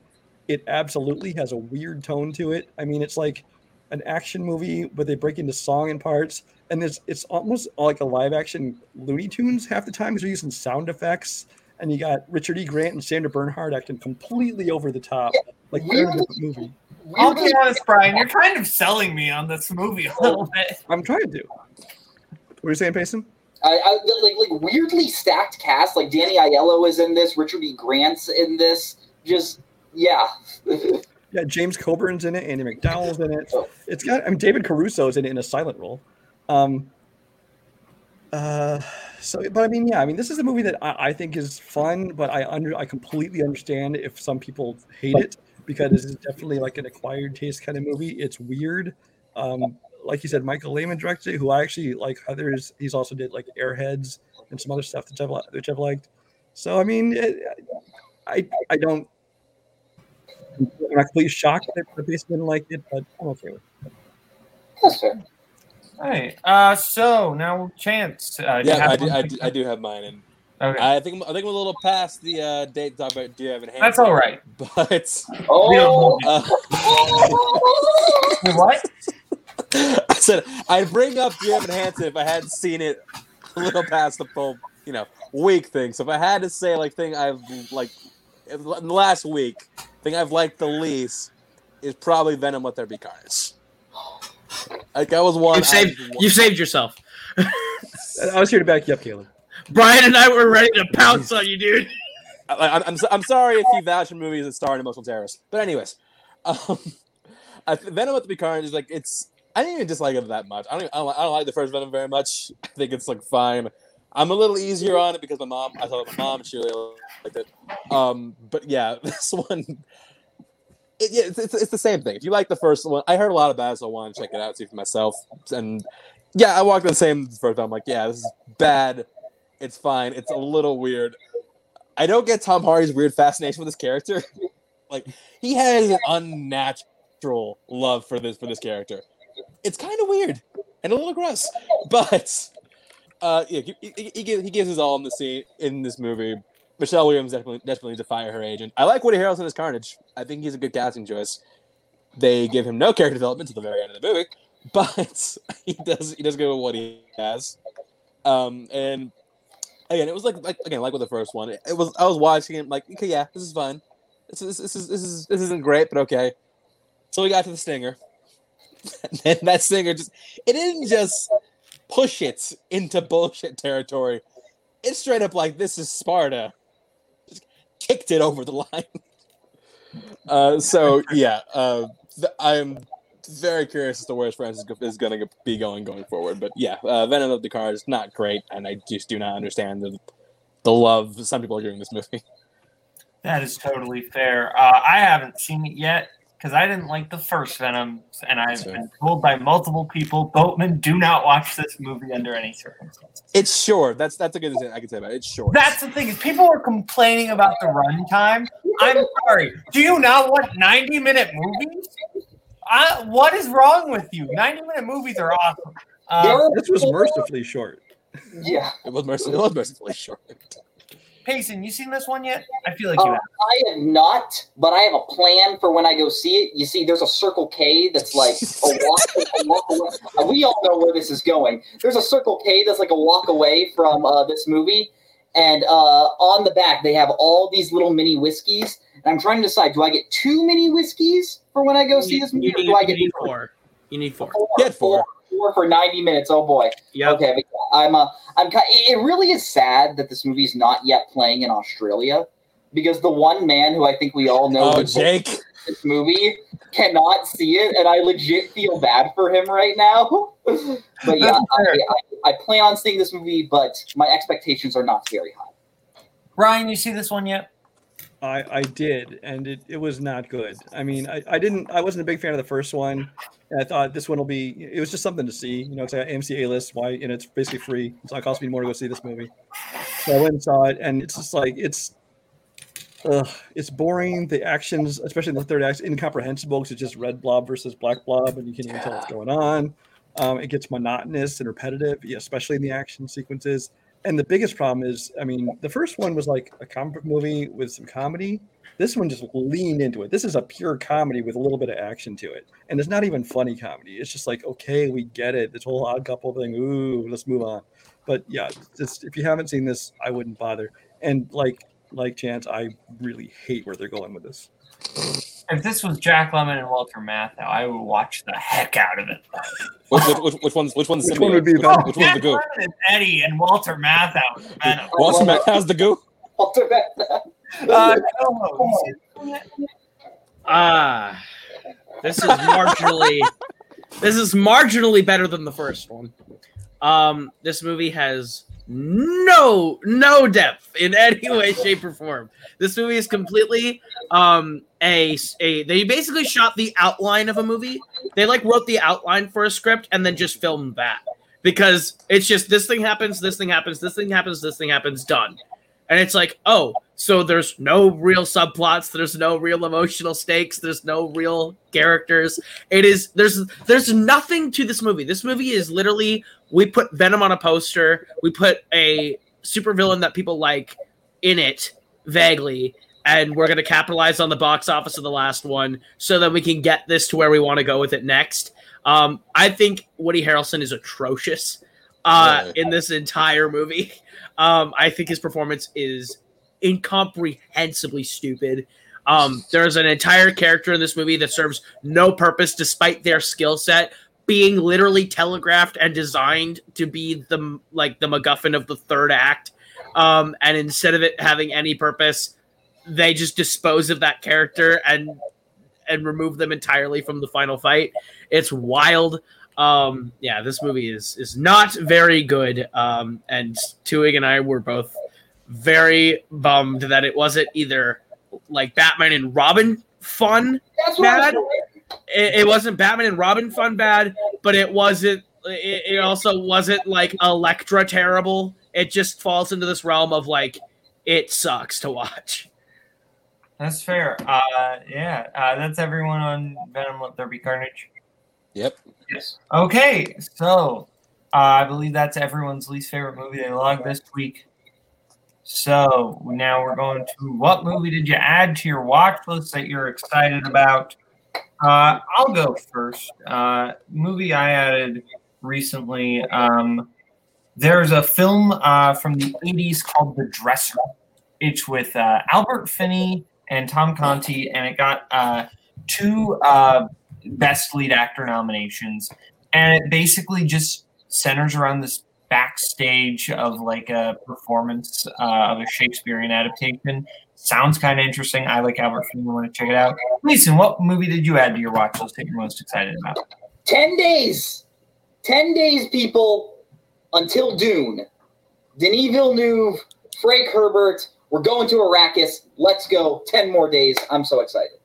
It absolutely has a weird tone to it. I mean, it's like an action movie, but they break into song in parts, and there's it's almost like a live action Looney Tunes half the time because they're using sound effects and you got Richard E. Grant and Sandra Bernhard acting completely over the top, like they're in a different movie. I'll be honest, Brian. You're kind of selling me on this movie a little bit. I'm trying to. What are you saying, Payson? I, I like like weirdly stacked cast. Like Danny Aiello is in this. Richard E. Grant's in this. Just yeah. yeah, James Coburn's in it. Andie MacDowell's in it. It's got. I mean, David Caruso's in it in a silent role. Um. Uh. So, but I mean, yeah, I mean, this is a movie that I, I think is fun, but I under I completely understand if some people hate it because this is definitely like an acquired taste kind of movie. It's weird. Um, like you said, Michael Lehmann directed it, who I actually like. Others, he's also did like Airheads and some other stuff that I've which I've liked. So, I mean, it, I I don't. I'm not completely shocked that base didn't like it, but I'm okay with it. That's fair. All right. Uh, so now Chance. Uh, yeah, I do. I, do, I do have mine, and Okay. I think I think we're a little past the uh, date talk about Do You Have an Hand? That's all right. But Oh, uh, what? I said I'd bring up Do You Have an Hanson if I hadn't seen it a little past the full, you know, week thing. So if I had to say like thing I've like in the last week, thing I've liked the least is probably Venom Let There Be Carnage. Like that was one. You saved. I- You saved yourself. I was here to back you up, Caleb. Brian and I were ready to pounce on you, dude. I, I'm, I'm, I'm sorry if you vouch for movies that star an emotional terrorist. But anyways, um, I, th- Venom with the Carnage is like it's. I didn't even dislike it that much. I don't, I don't. I don't like the first Venom very much. I think it's like fine. I'm a little easier on it because my mom. I saw it with my mom. She really liked it. Um, but yeah, this one. It, yeah, it's, it's, it's the same thing. If you like the first one, I heard a lot about it, so I wanted to check it out, see for myself. And yeah, I walked the same first time. I'm like, yeah, this is bad. It's fine. It's a little weird. I don't get Tom Hardy's weird fascination with this character. like he has an unnatural love for this for this character. It's kind of weird and a little gross, but uh, yeah, he, he, he gives his all in the scene in this movie. Michelle Williams definitely definitely needs to fire her agent. I like Woody Harrelson as Carnage. I think he's a good casting choice. They give him no character development to the very end of the movie, but he does he does with what he has. Um, and again, it was like like again like with the first one. It, it was I was watching it like okay, yeah, this is fun. This is this is this is this isn't great, but okay. So we got to the stinger, and then that stinger just it didn't just push it into bullshit territory. It's straight up like this is Sparta. Kicked it over the line. Uh, so yeah, uh, th- I'm very curious as to where Francis is going to be going going forward. But yeah, uh, Venom of the Car is not great, and I just do not understand the the love some people are giving this movie. That is totally fair. Uh, I haven't seen it yet because I didn't like the first Venom, and I've Sure. been told by multiple people, Boatman, do not watch this movie under any circumstances. It's short. That's that's a good thing I can say about it. It's short. That's the thing is people are complaining about the runtime. I'm sorry. Do you not want 90 minute movies? I, what is wrong with you? 90 minute movies are awesome. There Uh, are This was mercifully short. Yeah. It was mercifully, it was mercifully short. Payson, you seen this one yet? I feel like you Uh, have. I have not, but I have a plan for when I go see it. You see, there's a Circle K that's like a walk, a walk away. We all know where this is going. There's a Circle K that's like a walk away from uh, this movie, and uh, on the back they have all these little mini whiskeys. And I'm trying to decide: do I get two mini whiskeys for when I go see this movie, You or need, do I you get need four. You need four. four, Get four. four for 90 minutes? Oh boy. Yep. Okay, but I'm uh, I'm it really is sad that this movie's not yet playing in Australia because the one man who I think we all know Oh, Jake. this movie cannot see it, and I legit feel bad for him right now. but yeah, I, I, I plan on seeing this movie, but my expectations are not very high. Ryan, you see this one yet? I, I did, and it, it was not good. I mean, I, I didn't I wasn't a big fan of the first one. And I thought this one will be. It was just something to see. You know, it's like AMC A list. Why? And it's basically free. So it cost me more to go see this movie. So I went and saw it, and it's just like it's. Ugh, it's boring. The actions, especially in the third act, incomprehensible because it's just red blob versus black blob, and you can't even tell what's going on. Um, it gets monotonous and repetitive, especially in the action sequences. And the biggest problem is, I mean, the first one was like a comic book movie with some comedy. This one just leaned into it. This is a pure comedy with a little bit of action to it, and it's not even funny comedy. It's just like, okay, we get it. This whole odd couple thing. Ooh, let's move on. But yeah, just, if you haven't seen this, I wouldn't bother. And like like Chance, I really hate where they're going with this. If this was Jack Lemmon and Walter Matthau, I would watch the heck out of it. Which, which, which, which one's which one's Which one would be which, better? which one's Jack the goo? Lemmon is Eddie and Walter Matthau is Venom. Walter Matt has the goo. Walter Matthau. Uh, Como, this? Ah, this is marginally. this is marginally better than the first one. Um, this movie has no no depth in any way, shape, or form. This movie is completely um a a. They basically shot the outline of a movie. They like wrote the outline for a script and then just filmed that because it's just this thing happens, this thing happens, this thing happens, this thing happens, done. And it's like, oh, so there's no real subplots, there's no real emotional stakes, there's no real characters. It is there's there's nothing to this movie. This movie is literally we put Venom on a poster, we put a supervillain that people like in it vaguely, and we're gonna capitalize on the box office of the last one so that we can get this to where we want to go with it next. Um, I think Woody Harrelson is atrocious uh, in this entire movie. Um, I think his performance is incomprehensibly stupid. Um, there's an entire character in this movie that serves no purpose despite their skill set being literally telegraphed and designed to be the like the MacGuffin of the third act. Um, and instead of it having any purpose, they just dispose of that character and and remove them entirely from the final fight. It's wild. Um, yeah, this movie is is not very good. Um, and Tuig and I were both very bummed that it wasn't either like Batman and Robin fun. That's what I was Bad. It, it wasn't Batman and Robin fun bad, but it wasn't. It, it also wasn't like Elektra terrible. It just falls into this realm of like it sucks to watch. That's fair. Uh, yeah, uh, that's everyone on Venom. Let There Be Carnage. Yep. Yes. Okay, so uh, I believe that's everyone's least favorite movie they logged this week. So now we're going to what movie did you add to your watch list that you're excited about? Uh, I'll go first. Uh, movie I added recently um, there's a film uh, from the 80s called The Dresser. It's with uh, Albert Finney and Tom Conti, and it got uh, two uh, Best Lead Actor nominations. And it basically just centers around this backstage of like a performance uh, of a Shakespearean adaptation. Sounds kind of interesting. I like Albert Finney. Want to check it out? Listen, what movie did you add to your watch list that you're most excited about? 10 days. 10 days, people, until Dune. Denis Villeneuve, Frank Herbert. We're going to Arrakis. Let's go. 10 more days. I'm so excited.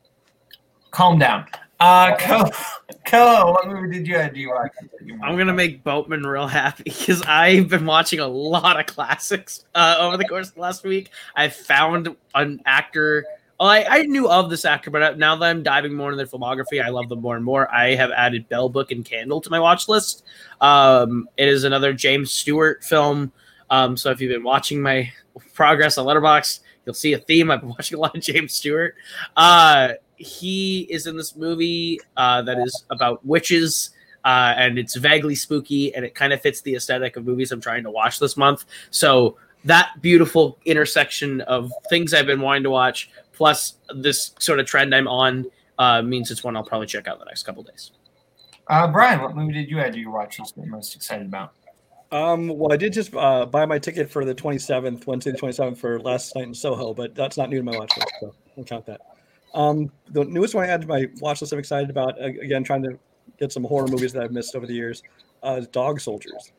Calm down. Uh, Ko, Ko, what movie did you add watch? you're I'm gonna make Boatman real happy because I've been watching a lot of classics uh, over the course of the last week. I found an actor. I, I knew of this actor, but now that I'm diving more into their filmography, I love them more and more. I have added Bell Book and Candle to my watch list. Um, it is another James Stewart film. Um, so if you've been watching my progress on Letterboxd, you'll see a theme. I've been watching a lot of James Stewart. Uh, he is in this movie uh, that is about witches. Uh, and it's vaguely spooky, and it kind of fits the aesthetic of movies I'm trying to watch this month. So that beautiful intersection of things I've been wanting to watch, plus this sort of trend I'm on, uh, means it's one I'll probably check out the next couple days. Uh, Brian, what movie did you add to your watch list that you're most excited about? Um, well, I did just uh, buy my ticket for the 27th, Wednesday the 27th for Last Night in Soho, but that's not new to my watch list, so we'll count that. Um, the newest one I added to my watch list I'm excited about, again, trying to get some horror movies that I've missed over the years, uh, is Dog Soldiers.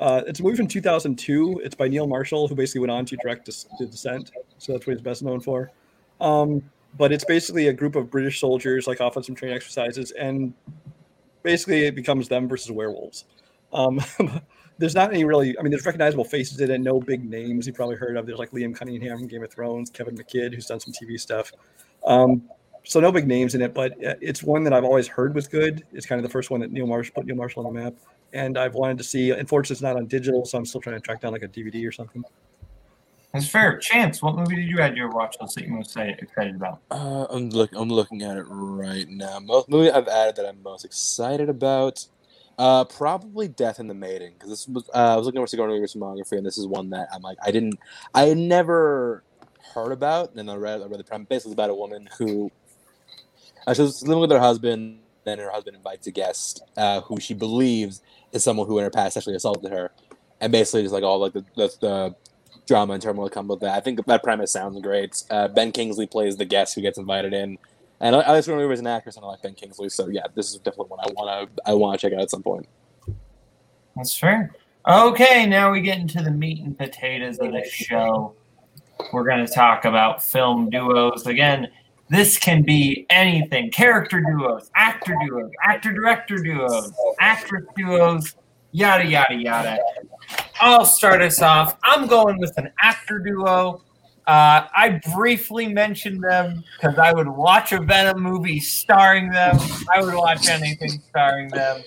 Uh, it's a movie from 2002. It's by Neil Marshall, who basically went on to direct Des- The Descent, so that's what he's best known for. Um, but it's basically a group of British soldiers, like off on some training exercises, and basically it becomes them versus werewolves. Um, there's not any really, I mean, there's recognizable faces in it, no big names you probably heard of. There's like Liam Cunningham from Game of Thrones, Kevin McKidd, who's done some TV stuff. Um, so no big names in it, but uh, it's one that I've always heard was good. It's kind of the first one that Neil Marshall put Neil Marshall on the map, and I've wanted to see. Unfortunately, it's not on digital, so I'm still trying to track down like a DVD or something. That's fair. Chance, what movie did you add to your watch list that you're most excited excited about? Uh, I'm look. I'm looking at it right now. Most movie I've added that I'm most excited about, uh, probably Death in the Maiden, because this was. Uh, I was looking over Sigourney Weaver's filmography, and this is one that I'm like, I didn't, I had never heard about, and I read, I read the premise. It's about a woman who, uh, she was living with her husband. Then her husband invites a guest uh, who she believes is someone who in her past sexually assaulted her, and basically just like all like the the, the drama and turmoil that come with that. I think that premise sounds great. Uh, ben Kingsley plays the guest who gets invited in, and I, Sigourney Weaver as an actress, and I like Ben Kingsley. So yeah, this is definitely one I want to I want to check out at some point. That's fair. Okay, now we get into the meat and potatoes of the show. We're going to talk about film duos. Again, this can be anything character duos, actor duos, actor director duos, actress duos, yada, yada, yada. I'll start us off. I'm going with an actor duo. Uh, I briefly mentioned them because I would watch a Venom movie starring them. I would watch anything starring them.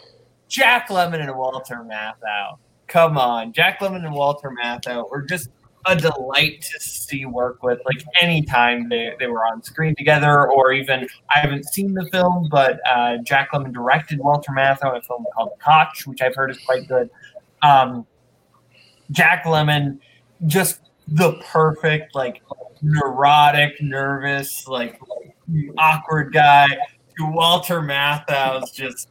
Jack Lemmon and Walter Matthau. Come on, Jack Lemmon and Walter Matthau were just a delight to see work with. Like anytime they, they were on screen together, or even I haven't seen the film, but uh, Jack Lemmon directed Walter Matthau in a film called Kotch, which I've heard is quite good. Um, Jack Lemmon, just the perfect, like neurotic, nervous, like awkward guy. To Walter Matthau's just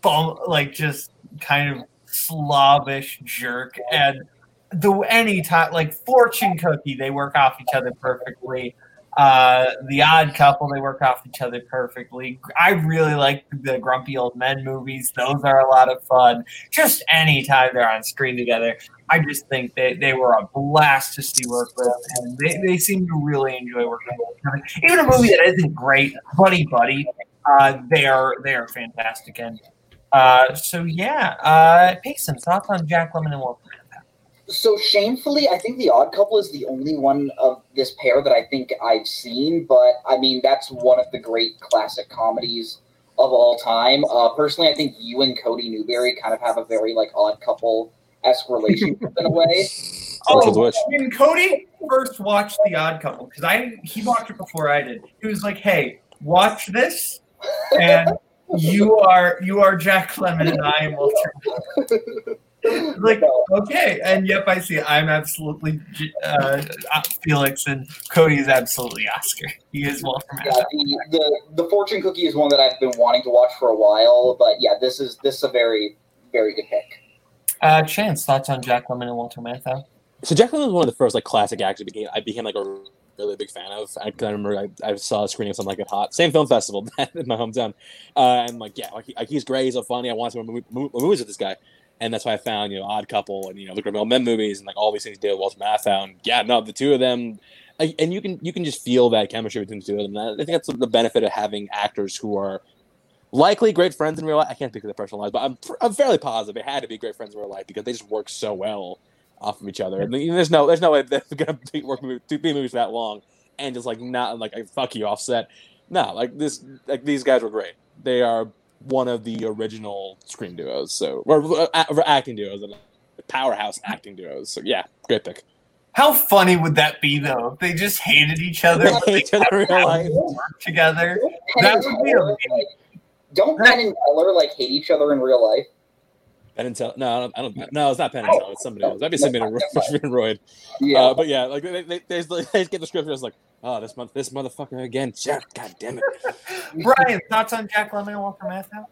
bum, like just kind of slobbish jerk and the any time like fortune cookie they work off each other perfectly. Uh the odd couple they work off each other perfectly. I really like the grumpy old men movies. Those are a lot of fun. Just anytime they're on screen together i just think they, they were a blast to see work with and they, they seem to really enjoy working with even a movie that isn't great buddy buddy uh they are they are fantastic and uh, so yeah, uh, Payson, thoughts on Jack Lemmon and Walter? So shamefully, I think The Odd Couple is the only one of this pair that I think I've seen. But I mean, that's one of the great classic comedies of all time. Uh, personally, I think you and Cody Newberry kind of have a very like Odd Couple esque relationship in a way. Oh, when Cody first watched The Odd Couple, because I he watched it before I did. He was like, "Hey, watch this," and you are you are Jack Lemmon and I am Walter. Like okay, and yep, I see. I'm absolutely uh, Felix, and Cody is absolutely Oscar. He is Walter Yeah, Matthau. the, the the fortune cookie is one that I've been wanting to watch for a while, but yeah, this is this is a very very good pick. Uh, Chance, thoughts on Jack Lemmon and Walter Matthau? So Jack Lemmon was one of the first like classic actors I became I became like a really big fan of. I, 'cause I remember I, I saw a screening of something like it hot, same film festival in my hometown, uh, and like yeah, like, he, like he's great, he's so funny. I want to see more movie, movies with this guy, and that's why I found you know Odd Couple and you know the Criminal Men movies and like all these things with Walter Matthau. And yeah, no, the two of them, like, and you can you can just feel that chemistry between the two of them. I think that's the benefit of having actors who are likely great friends in real life. I can't speak to their personal lives, but I'm I'm fairly positive they had to be great friends in real life because they just work so well off of each other. And there's no there's no way they're gonna be working to be movies that long and just like not like a fuck you offset. No, like this like these guys were great. They are one of the original screen duos, so or, uh, or acting duos and powerhouse acting duos. So yeah, great pick. How funny would that be though? If they just hated each other, They but they hate each other in real life. work together. Penn That would be Teller, amazing. like, don't Penn and Teller like hate each other in real life? Penn and Teller. No, I don't, I don't. No, it's not Penn and Teller. It's somebody else. That'd be somebody in Royd. Yeah. Uh, but yeah, like they, they, they, they get the script. and It's like, oh, this month, this motherfucker again. Jack, God damn it. Brian, thoughts on Jack Lemmon and Walter Matthau?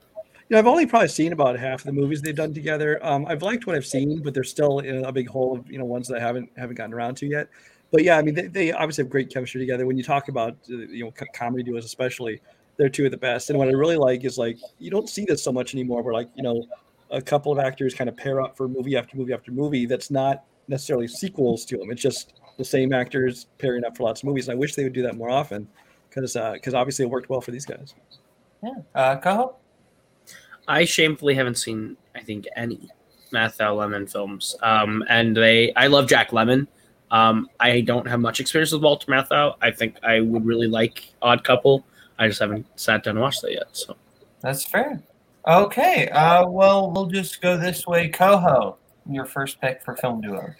Yeah, I've only probably seen about half of the movies they've done together. Um, I've liked what I've seen, but there's still in a big hole of you know ones that I haven't haven't gotten around to yet. But yeah, I mean, they, they obviously have great chemistry together. When you talk about uh, you know comedy duos, especially, they're two of the best. And what I really like is like you don't see this so much anymore. Where like you know a couple of actors kind of pair up for movie after movie after movie. That's not necessarily sequels to them. It's just the same actors pairing up for lots of movies. And I wish they would do that more often because because obviously it worked well for these guys. Yeah. Uh, Kaho? I shamefully haven't seen, I think, any Matthau Lemmon films. Um, and they, I love Jack Lemmon. Um, I don't have much experience with Walter Matthau. I think I would really like Odd Couple. I just haven't sat down and watched that yet. So That's fair. Okay. Uh, well, we'll just go this way. Coho, your first pick for film duo.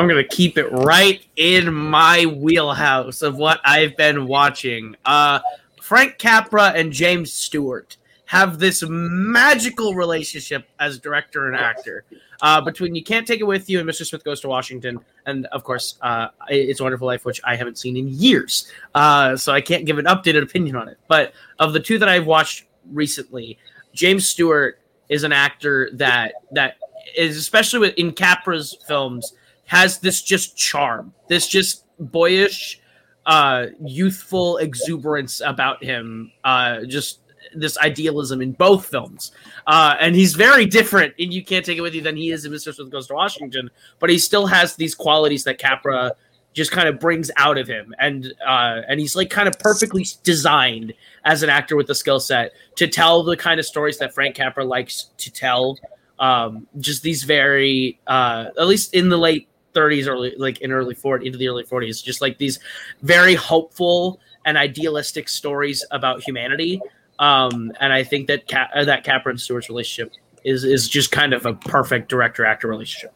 I'm gonna keep it right in my wheelhouse of what I've been watching. Uh, Frank Capra and James Stewart have this magical relationship as director and actor. Uh, between You Can't Take It With You and Mr. Smith Goes to Washington, and of course, uh, It's a Wonderful Life, which I haven't seen in years. Uh, so I can't give an updated opinion on it. But of the two that I've watched recently, James Stewart is an actor that that is especially with, in Capra's films has this just charm, this just boyish, uh, youthful exuberance about him. Uh, just this idealism in both films. Uh, and he's very different in You Can't Take It With You than he is in Mr. Smith Goes to Washington, but he still has these qualities that Capra just kind of brings out of him. And uh, and he's like kind of perfectly designed as an actor with the skill set to tell the kind of stories that Frank Capra likes to tell. Um, just these very, uh, at least in the late 30s, early like in early 40 into the early 40s, just like these very hopeful and idealistic stories about humanity. Um, and I think that Ca- uh, that Capra and Stewart's relationship is is just kind of a perfect director actor relationship.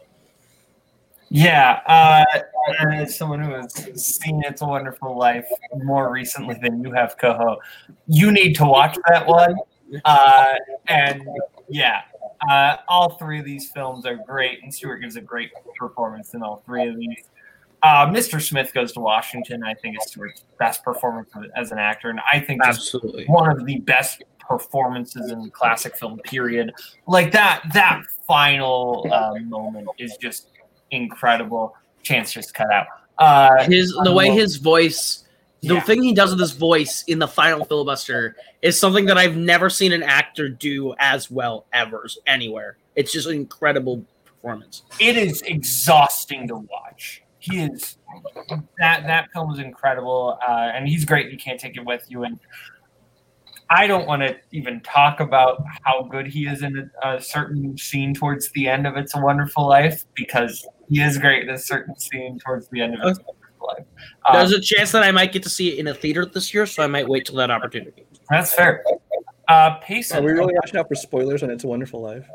Yeah, uh, as someone who has seen It's a Wonderful Life more recently than you have, Coho, you need to watch that one. Uh, and yeah, uh, all three of these films are great, and Stewart gives a great performance in all three of these. Uh, Mr. Smith Goes to Washington, I think, is Stewart's best performance as an actor, and I think Absolutely. one of the best performances in classic film. Period. Like that, that final uh, moment is just incredible. Chance just cut out. Uh, his the way his voice the Yeah. thing he does with his voice in the final filibuster is something that I've never seen an actor do as well ever anywhere. It's just an incredible performance. it is exhausting to watch. He is that that film is incredible, uh, and he's great. You can't take it with you, and I don't want to even talk about how good he is in a, a certain scene towards the end of "It's a Wonderful Life" because he is great in a certain scene towards the end of "It's a Wonderful Life." Uh, There's a chance that I might get to see it in a theater this year, so I might wait till that opportunity. that's fair. Uh, Are Payson, we really watching out for spoilers on It's a Wonderful Life?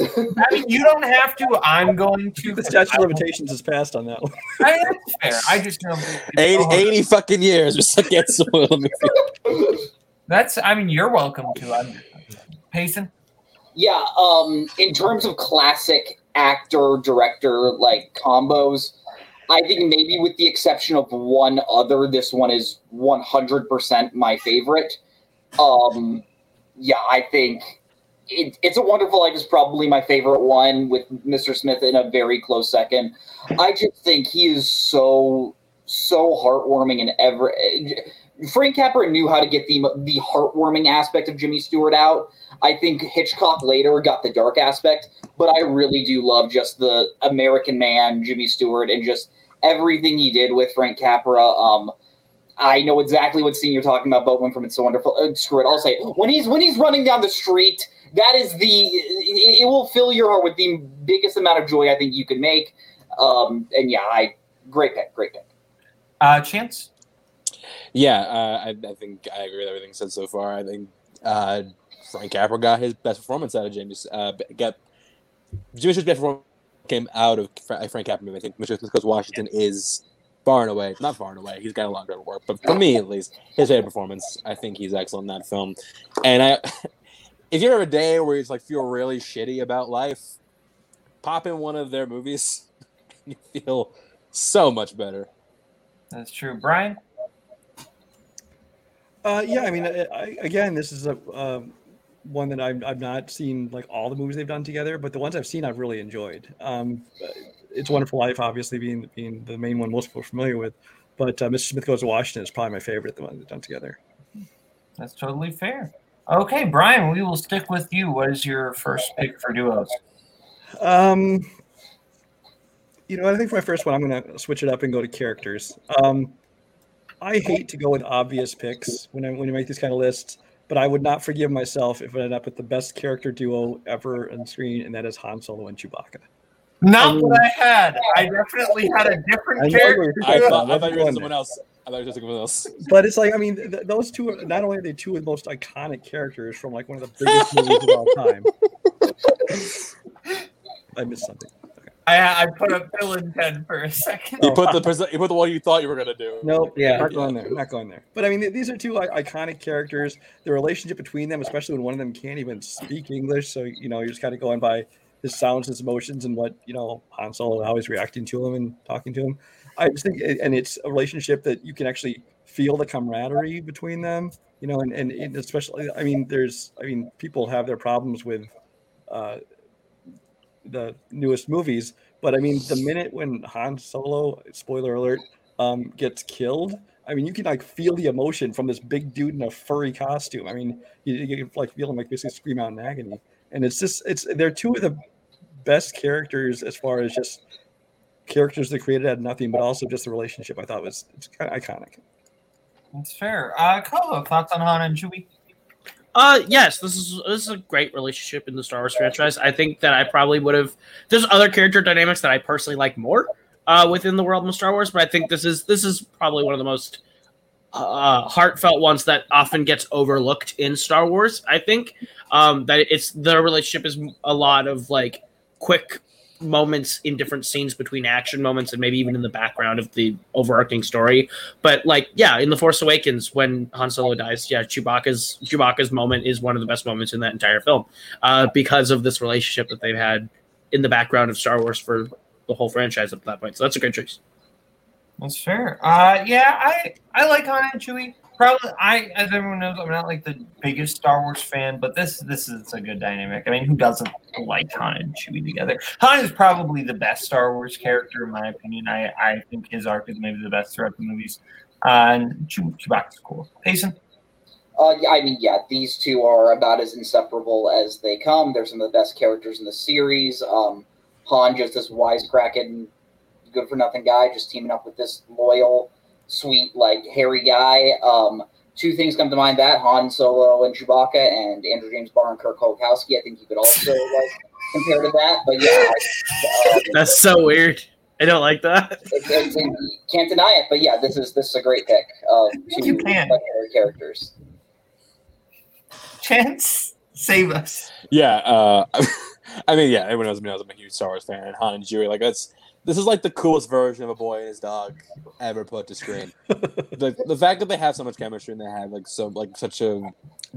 I mean, you don't have to. I'm going to. The statute of limitations is passed on that one. I, that's fair. I just know. 80, 80 fucking years. We still can't spoil the. That's. I mean, you're welcome to. I'm Payson. Yeah, um, in terms of classic actor director like combos. I think maybe with the exception of one other, this one is 100% my favorite. Um, yeah, I think it, It's a Wonderful Life is probably my favorite one with Mr. Smith in a very close second. I just think he is so, so heartwarming and ever. Frank Capra knew how to get the the heartwarming aspect of Jimmy Stewart out. I think Hitchcock later got the dark aspect, but I really do love just the American man, Jimmy Stewart, and just everything he did with Frank Capra. Um, I know exactly what scene you're talking about, Boatman from It's So Wonderful. Uh, screw it, I'll say it. when he's when he's running down the street. That is the it, it will fill your heart with the biggest amount of joy I think you can make. Um, and yeah, I great pick, great pick. Uh, Chance. Yeah, uh, I, I think I agree with everything said so far. I think uh, Frank Capra got his best performance out of James. Uh, got Jimmy Stewart's best performance came out of Fra- Frank Capra. I think Mr. Smith Goes Washington is far and away, not far and away. He's got a lot of work, but for me at least, his favorite performance. I think he's excellent in that film. And I, if you have a day where you just like feel really shitty about life, pop in one of their movies, you feel so much better. That's true, Brian. Uh, yeah, I mean, I, I, again, this is a um, one that I've, I've not seen like all the movies they've done together, but the ones I've seen I've really enjoyed. Um, it's Wonderful Life, obviously being being the main one most people are familiar with, but uh, Mr. Smith Goes to Washington is probably my favorite, the one they've done together. That's totally fair. Okay, Brian, we will stick with you. What is your first pick for duos? Um, you know, I think for my first one, I'm going to switch it up and go to characters. Um, I hate to go with obvious picks when I when you make these kind of lists, but I would not forgive myself if I ended up with the best character duo ever on screen, and that is Han Solo and Chewbacca. Not Um, what I had. I definitely had a different I character. you I thought, I thought you were someone else. I thought you were someone else. But it's like I mean, th- those two are not only are they two of the most iconic characters from like one of the biggest movies of all time. I missed something. I, I put a Bill and Ted for a second. You put the pres- you put the one you thought you were gonna do. Nope. Yeah. Not going there. Not going there. But I mean, these are two i- iconic characters. The relationship between them, especially when one of them can't even speak English, so you know you're just kind of going by his sounds, his emotions, and what you know Han Solo how he's reacting to him and talking to him. I just think, and it's a relationship that you can actually feel the camaraderie between them. You know, and and especially, I mean, there's, I mean, people have their problems with uh, the newest movies, but I mean, the minute when Han Solo, spoiler alert, um, gets killed, I mean, you can like feel the emotion from this big dude in a furry costume. I mean, you, you can like feel him like basically scream out in agony, and it's just it's they're two of the best characters as far as just characters that created out nothing, but also just the relationship. I thought was it's kind of iconic. That's fair. Uh, Kolo, thoughts on Han and Chewie? Uh, yes, this is this is a great relationship in the Star Wars franchise. I think that I probably would have. There's other character dynamics that I personally like more uh, within the world of Star Wars, but I think this is this is probably one of the most uh, heartfelt ones that often gets overlooked in Star Wars. I think um, that it's the relationship is a lot of like quick moments in different scenes between action moments and maybe even in the background of the overarching story. But like, yeah, in the Force Awakens when Han Solo dies, yeah, Chewbacca's Chewbacca's moment is one of the best moments in that entire film uh, because of this relationship that they've had in the background of Star Wars for the whole franchise up to that point. So that's a great choice. That's fair. Uh, yeah, I I like Han and Chewie. Probably, I as everyone knows, I'm not like the biggest Star Wars fan, but this this is a good dynamic. I mean, who doesn't like Han and Chewie together? Han is probably the best Star Wars character in my opinion. I I think his arc is maybe the best throughout the movies. Uh, and Chew- Chewbacca's cool. Payson. Uh, I mean, yeah, these two are about as inseparable as they come. They're some of the best characters in the series. Um, Han, just this wisecracking, good for nothing guy, just teaming up with this loyal, sweet, like hairy guy. Um, two things come to mind: that Han Solo and Chewbacca, and Andrew James Barr and Kirk Holkowski. I think you could also like compare to that. But yeah, I, um, That's so weird. I don't like that. it's, it's, you can't deny it. But yeah, this is this is a great pick. Um, two You can. legendary characters. Chance, save us. Yeah, uh, I mean, yeah, everyone knows me I'm a huge Star Wars fan. Han and Chewie, like that's this is like the coolest version of a boy and his dog ever put to screen. the the fact that they have so much chemistry and they have like so like such a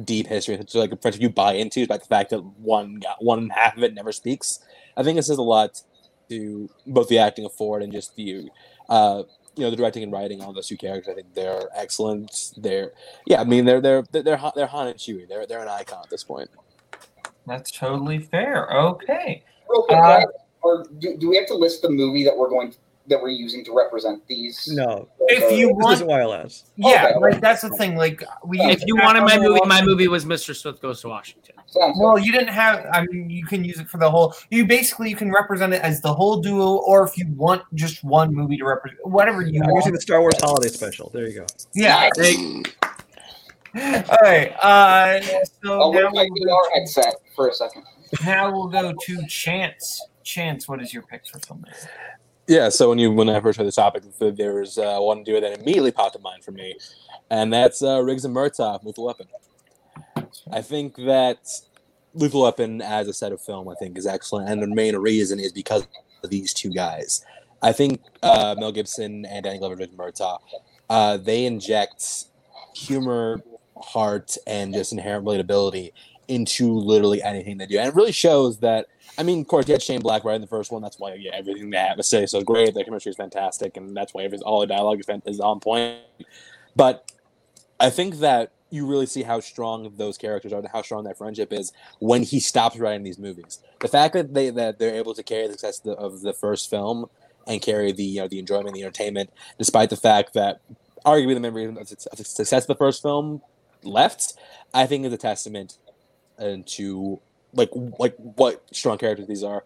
deep history, such like a friendship you buy into, but the fact that one got one half of it never speaks, I think it says a lot to both the acting of Ford and just the, uh, you know, the directing and writing on those two characters. I think they're excellent. They're, yeah, I mean, they're they're they're they're, Han- they're Han and Chewie. They're they're an icon at this point. That's totally fair. Okay. Uh, Ryan, or do, do we have to list the movie that we're going that we're using to represent these? No, If you this want, isn't YLS. yeah, Okay. like that's the thing. Like we, If you wanted my movie, my movie was Mr. Smith Goes to Washington. Sounds Well, you didn't have. I mean, you can use it for the whole. You basically you can represent it as the whole duo, or if you want just one movie to represent, whatever you I'm using the Star Wars Holiday Special. There you go. Yeah. Nice. All right. Uh, so I'll now wear my we'll, go, VR headset for a second. now we'll go to Chance. Chance, what is your pick for film? Yeah, so when you when I first heard the topic, there was uh, one duo that immediately popped to mind for me, and that's uh, Riggs and Murtaugh, Lethal Weapon. I think that Lethal Weapon as a set of film, I think, is excellent, and the main reason is because of these two guys. I think uh, Mel Gibson and Danny Glover, and Murtaugh, uh, they inject humor, heart, and just inherent relatability into literally anything they do, and it really shows that. I mean, of course, you had Shane Black right in the first one. That's why yeah, everything they have to say so great. Their chemistry is fantastic, and that's why all the dialogue is, on point. But I think that you really see how strong those characters are how strong that friendship is when he stops writing these movies. The fact that they that they're able to carry the success of the, of the first film and carry the you know the enjoyment, the entertainment, despite the fact that arguably the memory of the success of the first film left, I think is a testament uh, to like like what strong characters these are.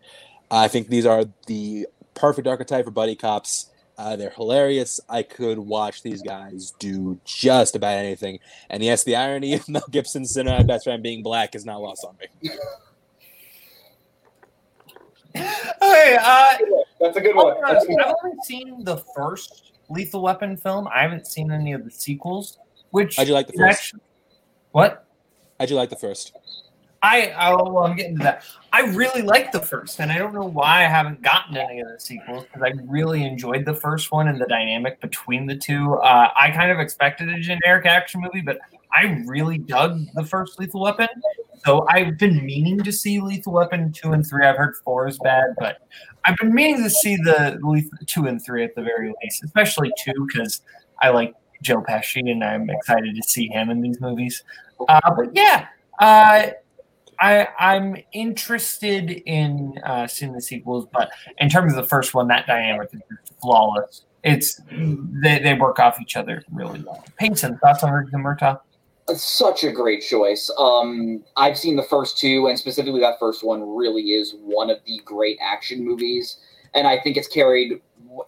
I think these are the perfect archetype for buddy cops. Uh, they're hilarious. I could watch these guys do just about anything. And yes, the irony of Mel Gibson's cinema best friend being black is not lost on me. Okay. Uh, That's a good one. That's honest, a good I've only seen the first Lethal Weapon film. I haven't seen any of the sequels. Which How'd you like the first? actu- what? How'd you like the first? I oh, well, I'm getting to that. I really like the first, and I don't know why I haven't gotten any of the sequels because I really enjoyed the first one and the dynamic between the two. Uh, I kind of expected a generic action movie, but I really dug the first Lethal Weapon. So I've been meaning to see Lethal Weapon two and three. I've heard four is bad, but I've been meaning to see the Lethal two and three at the very least, especially two because I like Joe Pesci and I'm excited to see him in these movies. Uh, but yeah, uh, I I'm interested in uh, seeing the sequels, but in terms of the first one, that dynamic is flawless. It's they, they work off each other really well. Payson, thoughts on and Murtaugh? such a great choice. Um, I've seen the first two, and specifically that first one really is one of the great action movies. And I think it's carried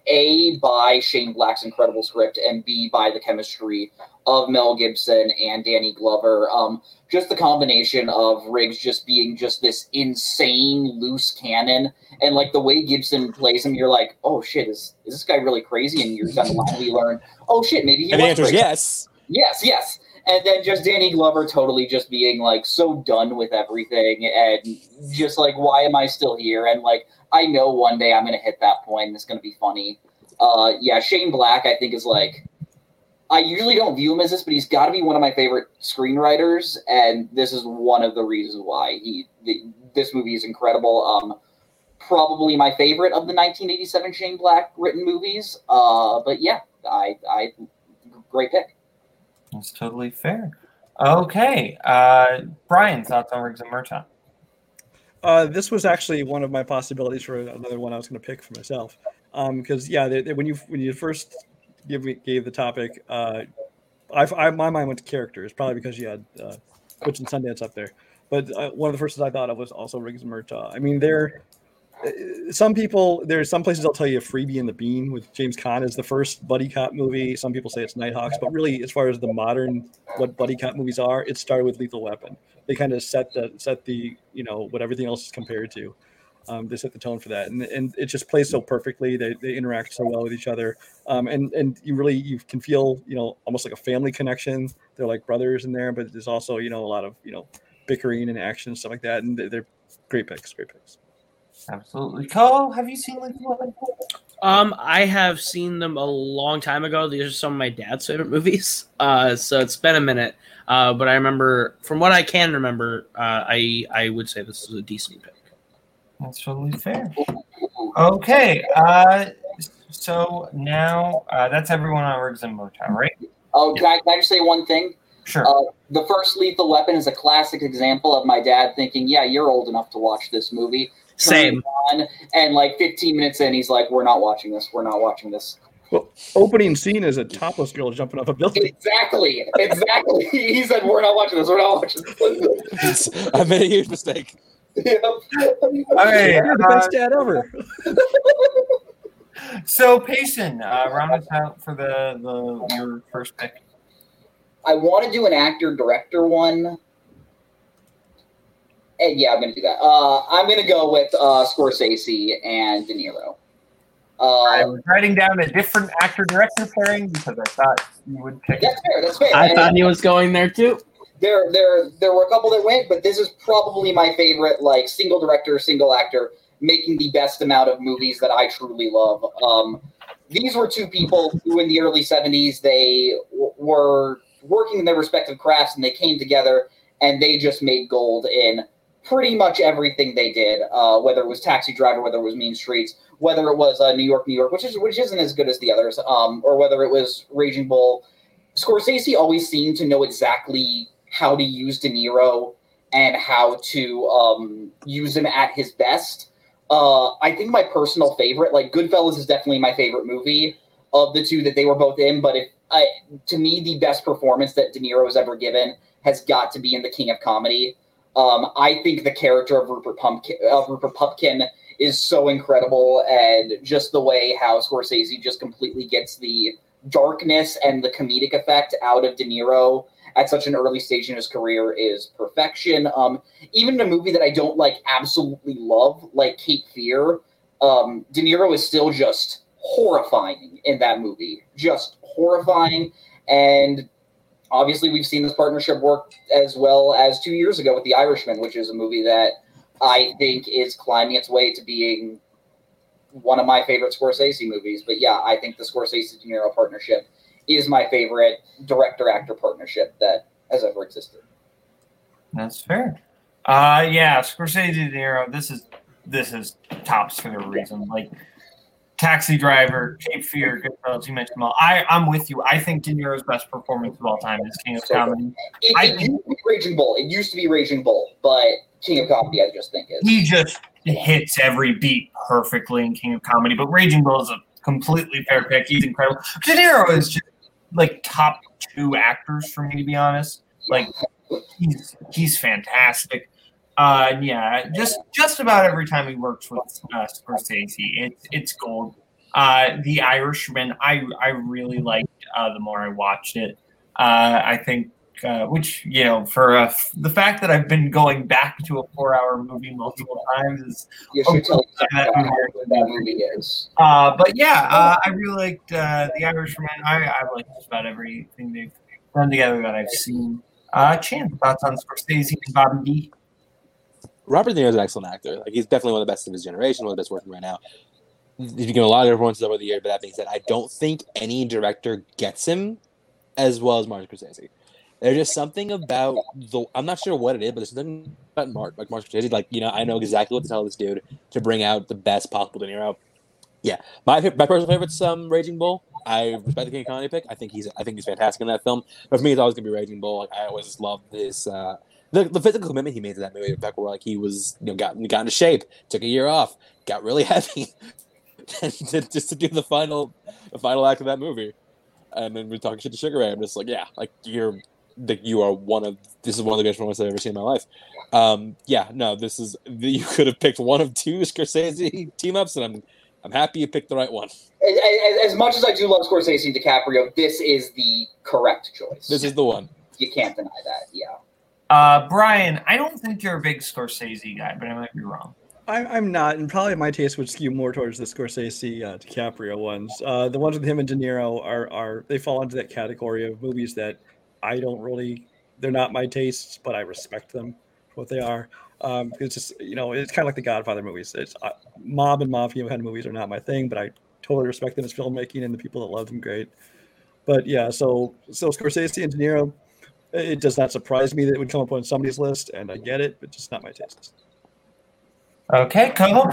A by Shane Black's incredible script, and B by the chemistry of Mel Gibson and Danny Glover. Um, just the combination of Riggs just being just this insane loose cannon, and like the way Gibson plays him, you're like, oh shit, is is this guy really crazy? And you're gonna finally learn, oh shit, maybe he And the answer is yes. Yes, yes. And then just Danny Glover totally just being like so done with everything and just like, why am I still here? And like, I know one day I'm going to hit that point and it's going to be funny. Uh, yeah, Shane Black, I think, is like, I usually don't view him as this, but he's got to be one of my favorite screenwriters. And this is one of the reasons why he, the, this movie is incredible. Um, probably my favorite of the 1987 Shane Black written movies. Uh, but yeah, I, I, great pick. That's totally fair. Okay, uh, Brian, thoughts on Riggs and Murtaugh? Uh, this was actually one of my possibilities for another one I was going to pick for myself. Because yeah, they, they- when you when you first give gave the topic, uh, I, I my mind went to characters, probably because you had uh, Butch and Sundance up there. But uh, one of the first things I thought of was also Riggs and Murtaugh. I mean, they're uh, some people there's some places I'll tell you a Freebie and the Bean with James Caan is the first buddy cop movie. Some people say it's Nighthawks, but really, as far as the modern what buddy cop movies are, it started with Lethal Weapon. They kind of set the set the you know what everything else is compared to. Um, they set the tone for that, and and it just plays so perfectly. They, they interact so well with each other, um, and and you really you can feel you know almost like a family connection. They're like brothers in there, but there's also you know a lot of you know bickering and action and stuff like that, and they're, they're great picks, great picks. Absolutely. Cole, have you seen Lethal Weapon? Um, I have seen them a long time ago. These are some of my dad's favorite movies. Uh, so it's been a minute. Uh, but I remember, from what I can remember, uh, I I would say this is a decent pick. That's totally fair. Okay. Uh, so now uh, that's everyone on Riggs and Murtaugh, right? Oh, can I, can I just say one thing? Sure. Uh, the first Lethal Weapon is a classic example of my dad thinking, "Yeah, you're old enough to watch this movie." Same. it On, and like 15 minutes in, he's like, "We're not watching this. We're not watching this." Well, opening scene is a topless girl jumping off a building. Exactly. Exactly. he said, "We're not watching this. We're not watching this." I made a huge mistake. Yep. Okay. You're the uh, best dad ever. so Payson, uh, round us out for the, the your first pick. I want to do an actor director one. And yeah, I'm gonna do that. Uh, I'm gonna go with uh, Scorsese and De Niro. I Uh, was writing down a different actor director pairing because I thought you would pick. that's fair. That's fair. I And thought he was going there too. There, there, there were a couple that went, but this is probably my favorite. Like single director, single actor, making the best amount of movies that I truly love. Um, these were two people who, in the early '70s, they w- were working in their respective crafts, and they came together and they just made gold in pretty much everything they did. Uh, whether it was Taxi Driver, whether it was Mean Streets, whether it was uh, New York, New York, which is which isn't as good as the others, um, or whether it was Raging Bull. Scorsese always seemed to know exactly how to use De Niro and how to um, use him at his best. Uh, I think my personal favorite, like Goodfellas, is definitely my favorite movie of the two that they were both in. But if I, to me, the best performance that De Niro has ever given has got to be in The King of Comedy. Um, I think the character of Rupert Pumpkin, of Rupert Pupkin is so incredible, and just the way how Scorsese just completely gets the darkness and the comedic effect out of De Niro at such an early stage in his career is perfection. Um, even in a movie that I don't like absolutely love, like Cape Fear, um, De Niro is still just horrifying in that movie, just horrifying. And obviously, we've seen this partnership work as well as two years ago with The Irishman, which is a movie that I think is climbing its way to being one of my favorite Scorsese movies. But yeah, I think the Scorsese De Niro partnership is my favorite director actor partnership that has ever existed. That's fair. Uh, yeah, Scorsese De Niro. This is this is tops for the reason. Like Taxi Driver, Cape Fear, Goodfellas. You mentioned them all. I I'm with you. I think De Niro's best performance of all time is King of So Comedy. It, I it to be Raging Bull. It used to be Raging Bull, but King of Comedy, I just think is. He just hits every beat perfectly in King of Comedy. But Raging Bull is a completely fair pick. He's incredible. De Niro is just like top two actors for me, to be honest. Like he's he's fantastic. Uh, yeah, just just about every time he works with uh, Scorsese, it's it's gold. Uh, the Irishman, I I really liked uh, the more I watched it. Uh, I think, uh, which you know, for uh, f- the fact that I've been going back to a four-hour movie multiple times is You should tell that how movie. good that movie is. Uh, but yeah, uh, I really liked uh, the Irishman. I, I like just about everything they've done together that I've seen. Uh, Chan, thoughts on Scorsese and Bobby D? Robert De Niro is an excellent actor. Like he's definitely one of the best of his generation, one of the best working right now. He's given a lot of different performances over the year, but that being said, I don't think any director gets him as well as Martin Scorsese. There's just something about the I'm not sure what it is, but there's something about Mark like Martin Scorsese. Like, you know, I know exactly what to tell this dude to bring out the best possible De Niro. Yeah. My my personal favorite's um Raging Bull. I respect the King Comedy pick. I think he's I think he's fantastic in that film. But for me it's always gonna be Raging Bull. Like I always love this uh the, the physical commitment he made to that movie back where like he was you know got got into shape, took a year off, got really heavy, to, just to do the final the final act of that movie, and then we're talking shit to Sugar Ray. I'm just like, yeah, like you're like you are one of this is one of the greatest moments I've ever seen in my life. Um, yeah, no, this is you could have picked one of two Scorsese team ups, and I'm I'm happy you picked the right one. As, as, as much as I do love Scorsese and DiCaprio, this is the correct choice. This is the one. You can't deny that. Yeah. Uh, Brian, I don't think you're a big Scorsese guy, but I might be wrong. I'm, I'm not, and probably my taste would skew more towards the Scorsese, uh, DiCaprio ones. Uh, the ones with him and De Niro are are they fall into that category of movies that I don't really. They're not my tastes, but I respect them for what they are. Um, it's just you know it's kind of like the Godfather movies. It's uh, mob and mafia kind of movies are not my thing, but I totally respect them as filmmaking and the people that love them great. But yeah, so so Scorsese and De Niro, it does not surprise me that it would come up on somebody's list, and I get it, but just not my taste. Okay, Coho.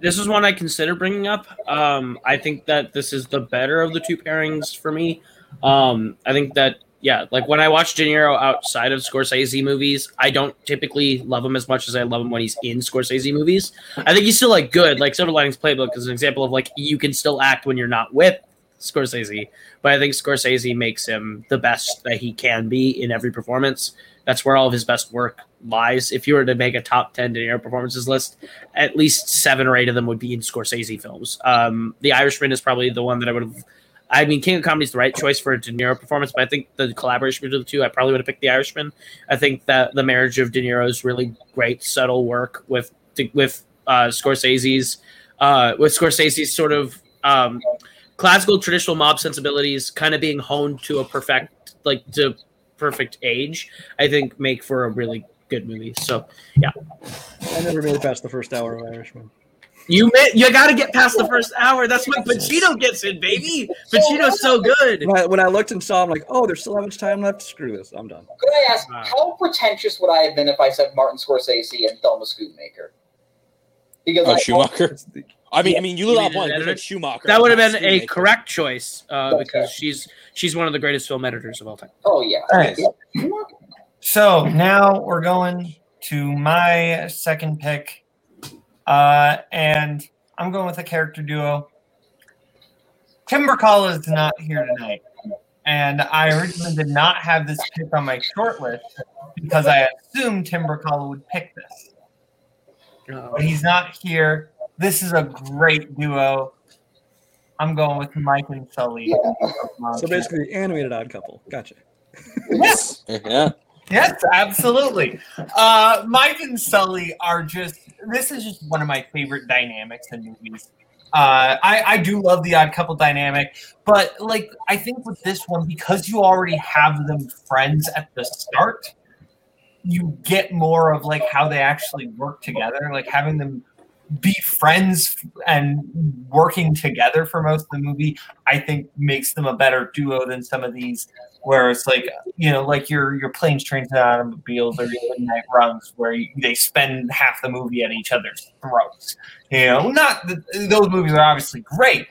This is one I consider bringing up. Um, I think that this is the better of the two pairings for me. Um, I think that yeah, like when I watch De Niro outside of Scorsese movies, I don't typically love him as much as I love him when he's in Scorsese movies. I think he's still like good. Like Silver Linings Playbook is an example of like you can still act when you're not with Scorsese, but I think Scorsese makes him the best that he can be in every performance. That's where all of his best work lies. If you were to make a top 10 De Niro performances list, at least seven or eight of them would be in Scorsese films. Um, the Irishman is probably the one that I would have. I mean, King of Comedy is the right choice for a De Niro performance, but I think the collaboration between the two, I probably would have picked The Irishman. I think that the marriage of De Niro's really great, subtle work with with uh, Scorsese's uh, with Scorsese's sort of um, classical traditional mob sensibilities kind of being honed to a perfect like to perfect age, I think make for a really good movie. So yeah. I never made it past the first hour of Irishman. You may, you got to get past the first hour. That's when Pacino gets in, baby. Pacino's so good. When I, when I looked and saw, I'm like, oh, there's still that much time left. Screw this. I'm done. Could I ask, how pretentious would I have been if I said Martin Scorsese and Thelma Schoonmaker? Because Oh, I, Schumacher. I mean, I mean, you lit up one. an You said editor? Schumacher. That would have been a correct choice uh, Okay. because she's she's one of the greatest film editors of all time. Oh yeah. Nice. So now we're going to my second pick, uh, and I'm going with a character duo. Tim Burkalla is not here tonight, and I originally did not have this pick on my short list because I assumed Tim Burkalla would pick this. But he's not here. This is a great duo. I'm going with Mike and Sully. So basically, animated odd couple. Gotcha. Yes. Yeah. Yes, absolutely. Uh, Mike and Sully are just. This is just one of my favorite dynamics in movies. Uh, I, I do love the odd couple dynamic, but like I think with this one, because you already have them friends at the start, you get more of like how they actually work together, like having them be friends and working together for most of the movie. I think makes them a better duo than some of these where it's like you know like your your planes, trains, and automobiles or your midnight runs where you, they spend half the movie at each other's throats. You know, not that those movies are obviously great,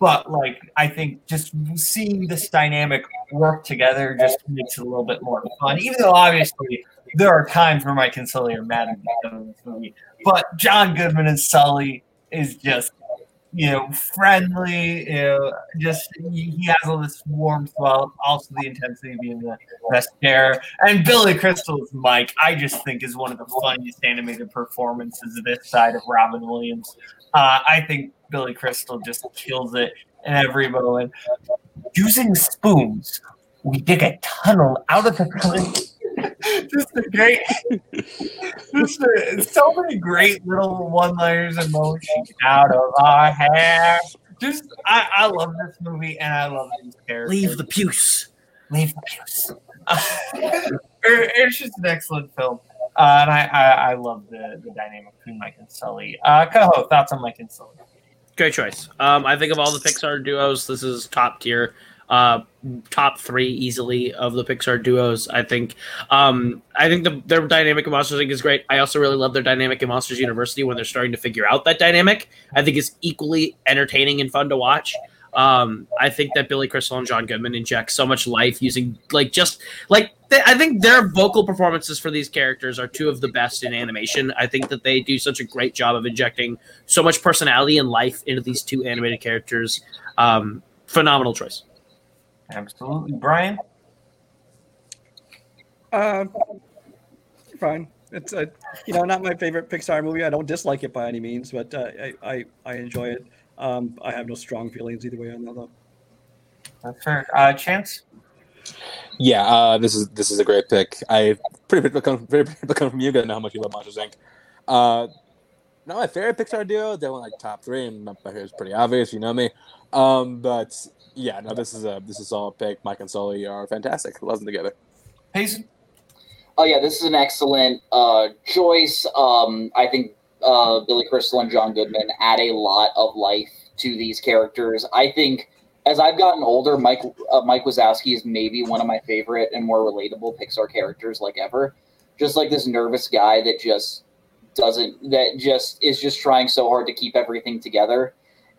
but like I think just seeing this dynamic work together just makes it a little bit more fun. Even though obviously there are times where Sully are mad at movie, but John Goodman and Sully is just you know friendly. You know, just he, has all this warmth while also the intensity of being the best chair. And Billy Crystal's Mike, I just think is one of the funniest animated performances of this side of Robin Williams. Uh, I think Billy Crystal just kills it in every moment. Using spoons, we dig a tunnel out of the. just a great, just a, so many great little one-liners and moments out of our hair. Just, I, I love this movie and I love these characters. Leave the puce. Leave the puce. It- it's just an excellent film. Uh, and I, I, I love the, the dynamic between Mike and Sully. Uh, Coho, thoughts on Mike and Sully? Great choice. Um, I think of all the Pixar duos, this is top tier. Uh, top three easily of the Pixar duos. I think. Um, I think the, their dynamic in Monsters Inc. is great. I also really love their dynamic in Monsters University when they're starting to figure out that dynamic. I think it's equally entertaining and fun to watch. Um, I think that Billy Crystal and John Goodman inject so much life using like just like I think their vocal performances for these characters are two of the best in animation. I think that they do such a great job of injecting so much personality and life into these two animated characters. Um, phenomenal choice. Absolutely. Brian? Uh, fine. It's a, you know not my favorite Pixar movie. I don't dislike it by any means, but uh, I, I I enjoy it. Um, I have no strong feelings either way on that though. That's fair. Uh, Chance? Yeah, uh, this is this is a great pick. I pretty much come very pretty come from you guys know how much you love Monsters Inc. Uh, not my favorite Pixar duo. They were like top three, and my here is pretty obvious. You know me. Um, but yeah, no, this is a this is a pick. Mike and Sully are fantastic. Love them together. Payson? Oh yeah, this is an excellent uh, choice. Um, I think uh, Billy Crystal and John Goodman add a lot of life to these characters. I think as I've gotten older, Mike uh, Mike Wazowski is maybe one of my favorite and more relatable Pixar characters like ever. Just like this nervous guy that just doesn't that just is just trying so hard to keep everything together.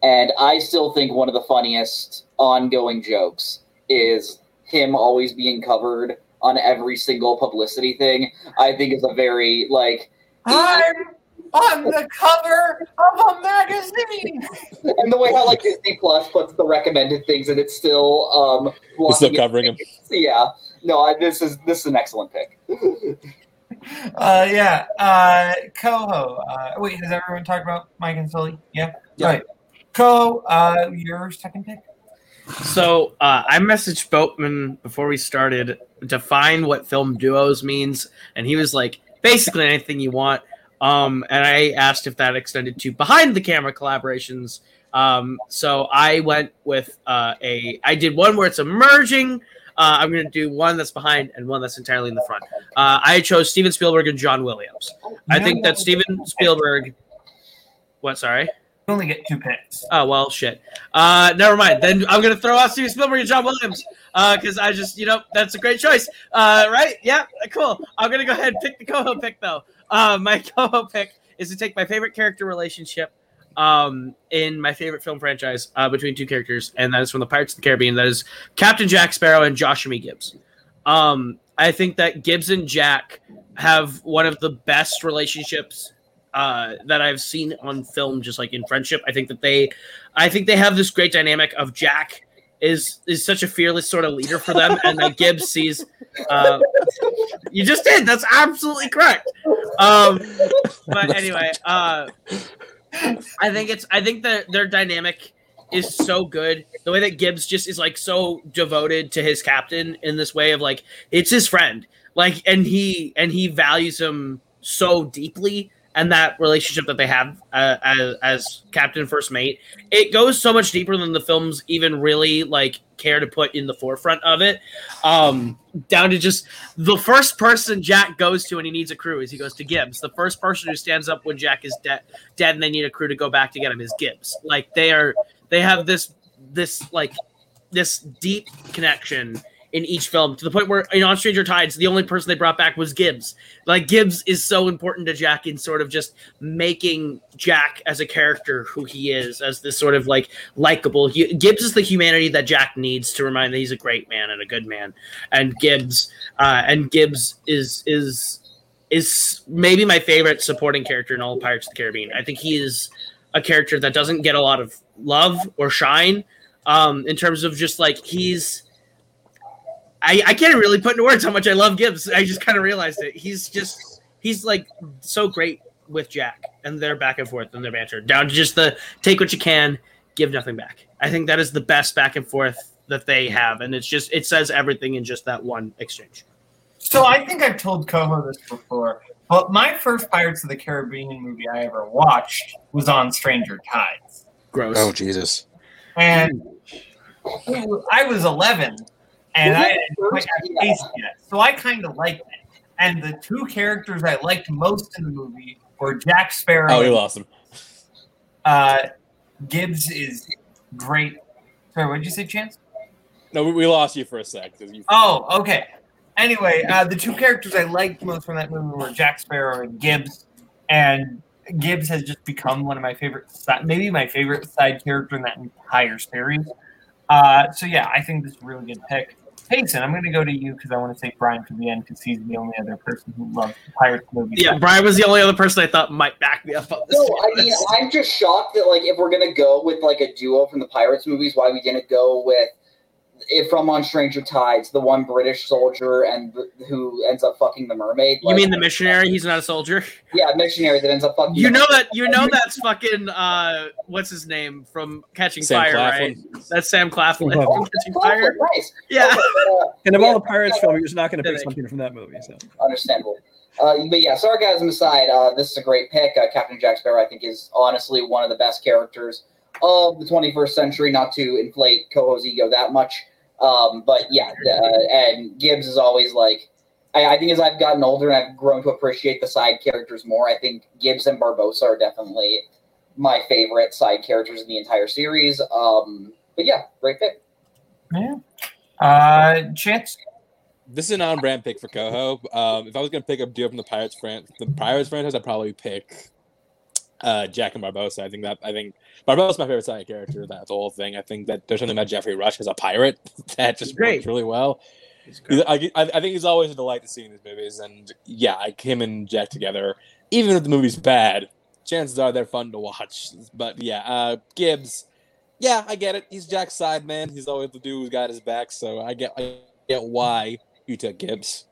And I still think one of the funniest ongoing jokes is him always being covered on every single publicity thing. I think is a very like I'm on the cover of a magazine. and the way how like Disney Plus puts the recommended things and it's still um It's still covering him. Yeah. No, I, this is this is an excellent pick. Uh, yeah. Uh, Coho. Uh, wait, has everyone talked about Mike and Sully? Yeah. Yeah. Right. Co, uh, your second pick. So uh, I messaged Boatman before we started to find what film duos means, and he was like, basically anything you want. Um, and I asked if that extended to behind the camera collaborations. Um, so I went with uh, a. I did one where it's emerging. Uh, I'm going to do one that's behind and one that's entirely in the front. Uh, I chose Steven Spielberg and John Williams. I think that Steven Spielberg. What? Sorry. You only get two picks. Oh well, shit. Uh, never mind. Then I'm gonna throw out Steven Spielberg and John Williams Uh because I just, you know, that's a great choice. Uh, right? Yeah, cool. I'm gonna go ahead and pick the Coho pick though. Uh, my Coho pick is to take my favorite character relationship um, in my favorite film franchise uh, between two characters, and that is from the Pirates of the Caribbean. That is Captain Jack Sparrow and Joshamee. Gibbs. Um, I think that Gibbs and Jack have one of the best relationships uh, that I've seen on film, just like in friendship. I think that they, I think they have this great dynamic of Jack is is such a fearless sort of leader for them, and that Gibbs sees. Uh, you just did. That's absolutely correct. Um, but anyway, uh, I think it's. I think that their dynamic is so good. The way that Gibbs just is like so devoted to his captain in this way of like it's his friend, like, and he and he values him so deeply. And that relationship that they have uh, as, as captain first mate, it goes so much deeper than the films even really like care to put in the forefront of it. Um, down to just the first person Jack goes to when he needs a crew is he goes to Gibbs. The first person who stands up when Jack is dead, dead, and they need a crew to go back to get him is Gibbs. Like they are, they have this this like this deep connection in each film to the point where in On Stranger Tides, the only person they brought back was Gibbs. Like Gibbs is so important to Jack in sort of just making Jack as a character who he is, as this sort of like likable. He, Gibbs is the humanity that Jack needs to remind that he's a great man and a good man. And Gibbs, uh, and Gibbs is is is maybe my favorite supporting character in all Pirates of the Caribbean. I think he is a character that doesn't get a lot of love or shine um, in terms of just like he's. I, I can't really put into words how much I love Gibbs. I just kind of realized it. He's just he's like so great with Jack and their back and forth and their banter down to just the take what you can, give nothing back. I think that is the best back and forth that they have, and it's just it says everything in just that one exchange. So I think I've told Coho this before, but my first Pirates of the Caribbean movie I ever watched was on Stranger Tides. Gross. Oh Jesus. And I was 11 and I it didn't the quite first? have Yeah. taste yet. So I kind of liked it. And the two characters I liked most in the movie were Jack Sparrow. Oh, you lost him. Uh, Gibbs is great. Sorry, what did you say, Chance? No, we, we lost you for a sec. 'cause You, Oh, okay. Anyway, uh, the two characters I liked most from that movie were Jack Sparrow and Gibbs, and Gibbs has just become one of my favorite, maybe my favorite side character in that entire series. Uh, so yeah, I think this is a really good pick. Payson, I'm going to go to you because I want to take Brian to the end because he's the only other person who loves the Pirates movies. Yeah, Brian was the only other person I thought might back me up on this. No, I mean, I'm just shocked that like if we're gonna go with like a duo from the Pirates movies, why we didn't go with if from on Stranger Tides, the one British soldier and the, who ends up fucking the mermaid. you like- mean the missionary? He's not a soldier. yeah missionary that ends up fucking. You the- know that you know that's fucking uh what's his name from Catching Sam Fire, Claflin. right? That's Sam Claflin Sam from Catching Oh, Fire. nice. Yeah. Uh, And of Yeah, all the Pirates yeah. films, you're just not going to pick something from that movie. So understandable. Uh, but yeah, sarcasm aside, uh, this is a great pick. Uh, Captain Jack Sparrow, I think, is honestly one of the best characters of the 21st century. Not to inflate Coho's ego that much, um, but yeah, uh, and Gibbs is always like. I, I think as I've gotten older and I've grown to appreciate the side characters more, I think Gibbs and Barbossa are definitely my favorite side characters in the entire series. Um, but yeah, great pick. Yeah. Uh, Chance? this is an on-brand pick for Coho. Um, if I was gonna pick a duo from the Pirates fran- the Pirates franchise, I'd probably pick uh, Jack and Barbossa. I think that I think Barbossa's my favorite side character. That's the whole thing. I think that there's something about Geoffrey Rush as a pirate that just works really well. I, I, think he's always a delight to see in his movies, and yeah, him and Jack together, even if the movie's bad, chances are they're fun to watch. But yeah, uh, Gibbs, yeah, I get it. He's Jack's side man. He's always the dude who's got his back, so I get I get why you took Gibbs.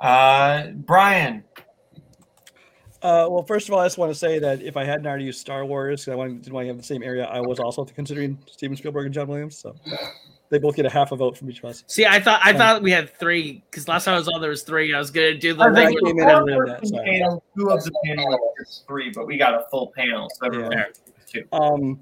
Uh, Brian. Uh, well, first of all, I just want to say that if I hadn't already used Star Wars, 'cause I wanted, didn't want to have the same area, I was also considering Steven Spielberg and John Williams. So they both get a half a vote from each of us. See, I thought I Um, thought we had three because last time I was on there was three. I was gonna do the I thing. think came with- in and ran four that, so- panel, two of the panel is three, but we got a full panel, so everyone Yeah. two. Um,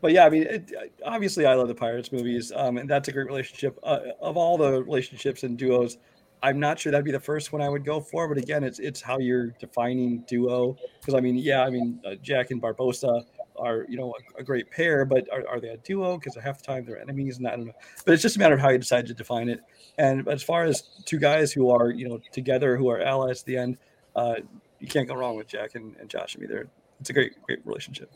but yeah, I mean, it, obviously, I love the Pirates movies, um, and that's a great relationship. Uh, of all the relationships and duos, I'm not sure that'd be the first one I would go for. But again, it's it's how you're defining duo. Because I mean, yeah, I mean, uh, Jack and Barbossa are you know a, a great pair, but are, are they a duo? Because half the time they're enemies, and I don't know. But it's just a matter of how you decide to define it. And as far as two guys who are you know together, who are allies at the end, uh, you can't go wrong with Jack and, and Josh. I mean, they're it's a great great relationship.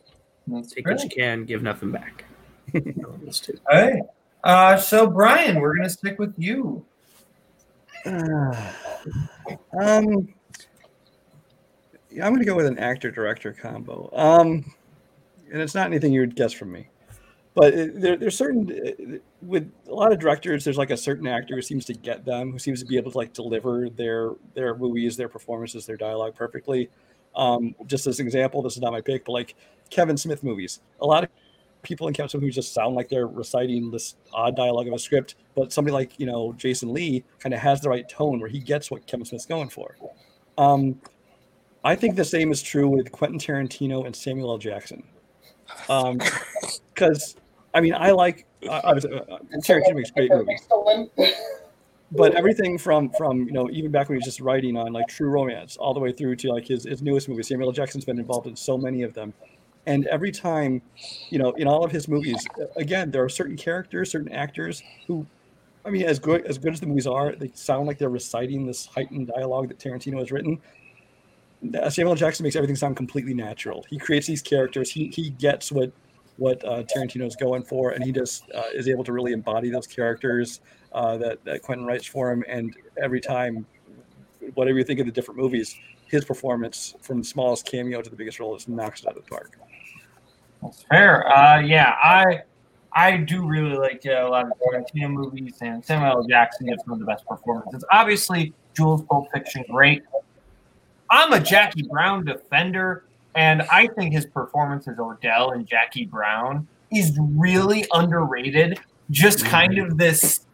That's Take what you can, give nothing back. Those. All right. Uh, so Brian, we're gonna stick with you. um, yeah, I'm going to go with an actor director combo. Um, and it's not anything you would guess from me, but there, there's certain uh, with a lot of directors. There's like a certain actor who seems to get them, who seems to be able to like deliver their their movies, their performances, their dialogue perfectly. Um, just as an example, this is not my pick, but like Kevin Smith movies, a lot of people in Kevin who just sound like they're reciting this odd dialogue of a script, but somebody like you know Jason Lee kind of has the right tone where he gets what Kevin Smith's going for. Um, I think the same is true with Quentin Tarantino and Samuel L. Jackson, because I mean I like uh, obviously uh, uh, Tarantino makes great movies, but everything from from you know even back when he was just writing on like True Romance all the way through to like his, his newest movie. Samuel L. Jackson's been involved in so many of them, and every time, you know, in all of his movies, again there are certain characters, certain actors who, I mean, as good as good as the movies are, they sound like they're reciting this heightened dialogue that Tarantino has written. Uh, Samuel L. Jackson makes everything sound completely natural. He creates these characters. He he gets what what uh, Tarantino's going for, and he just uh, is able to really embody those characters uh, that that Quentin writes for him. And every time, whatever you think of the different movies, his performance from the smallest cameo to the biggest role is knocks it out of the park. That's fair. Uh, yeah, I I do really like uh, a lot of Tarantino movies, and Samuel L. Jackson gives some of the best performances. Obviously, Jules Pulp Fiction, great. I'm a Jackie Brown defender, and I think his performance as Ordell and Jackie Brown is really underrated. Just kind of this.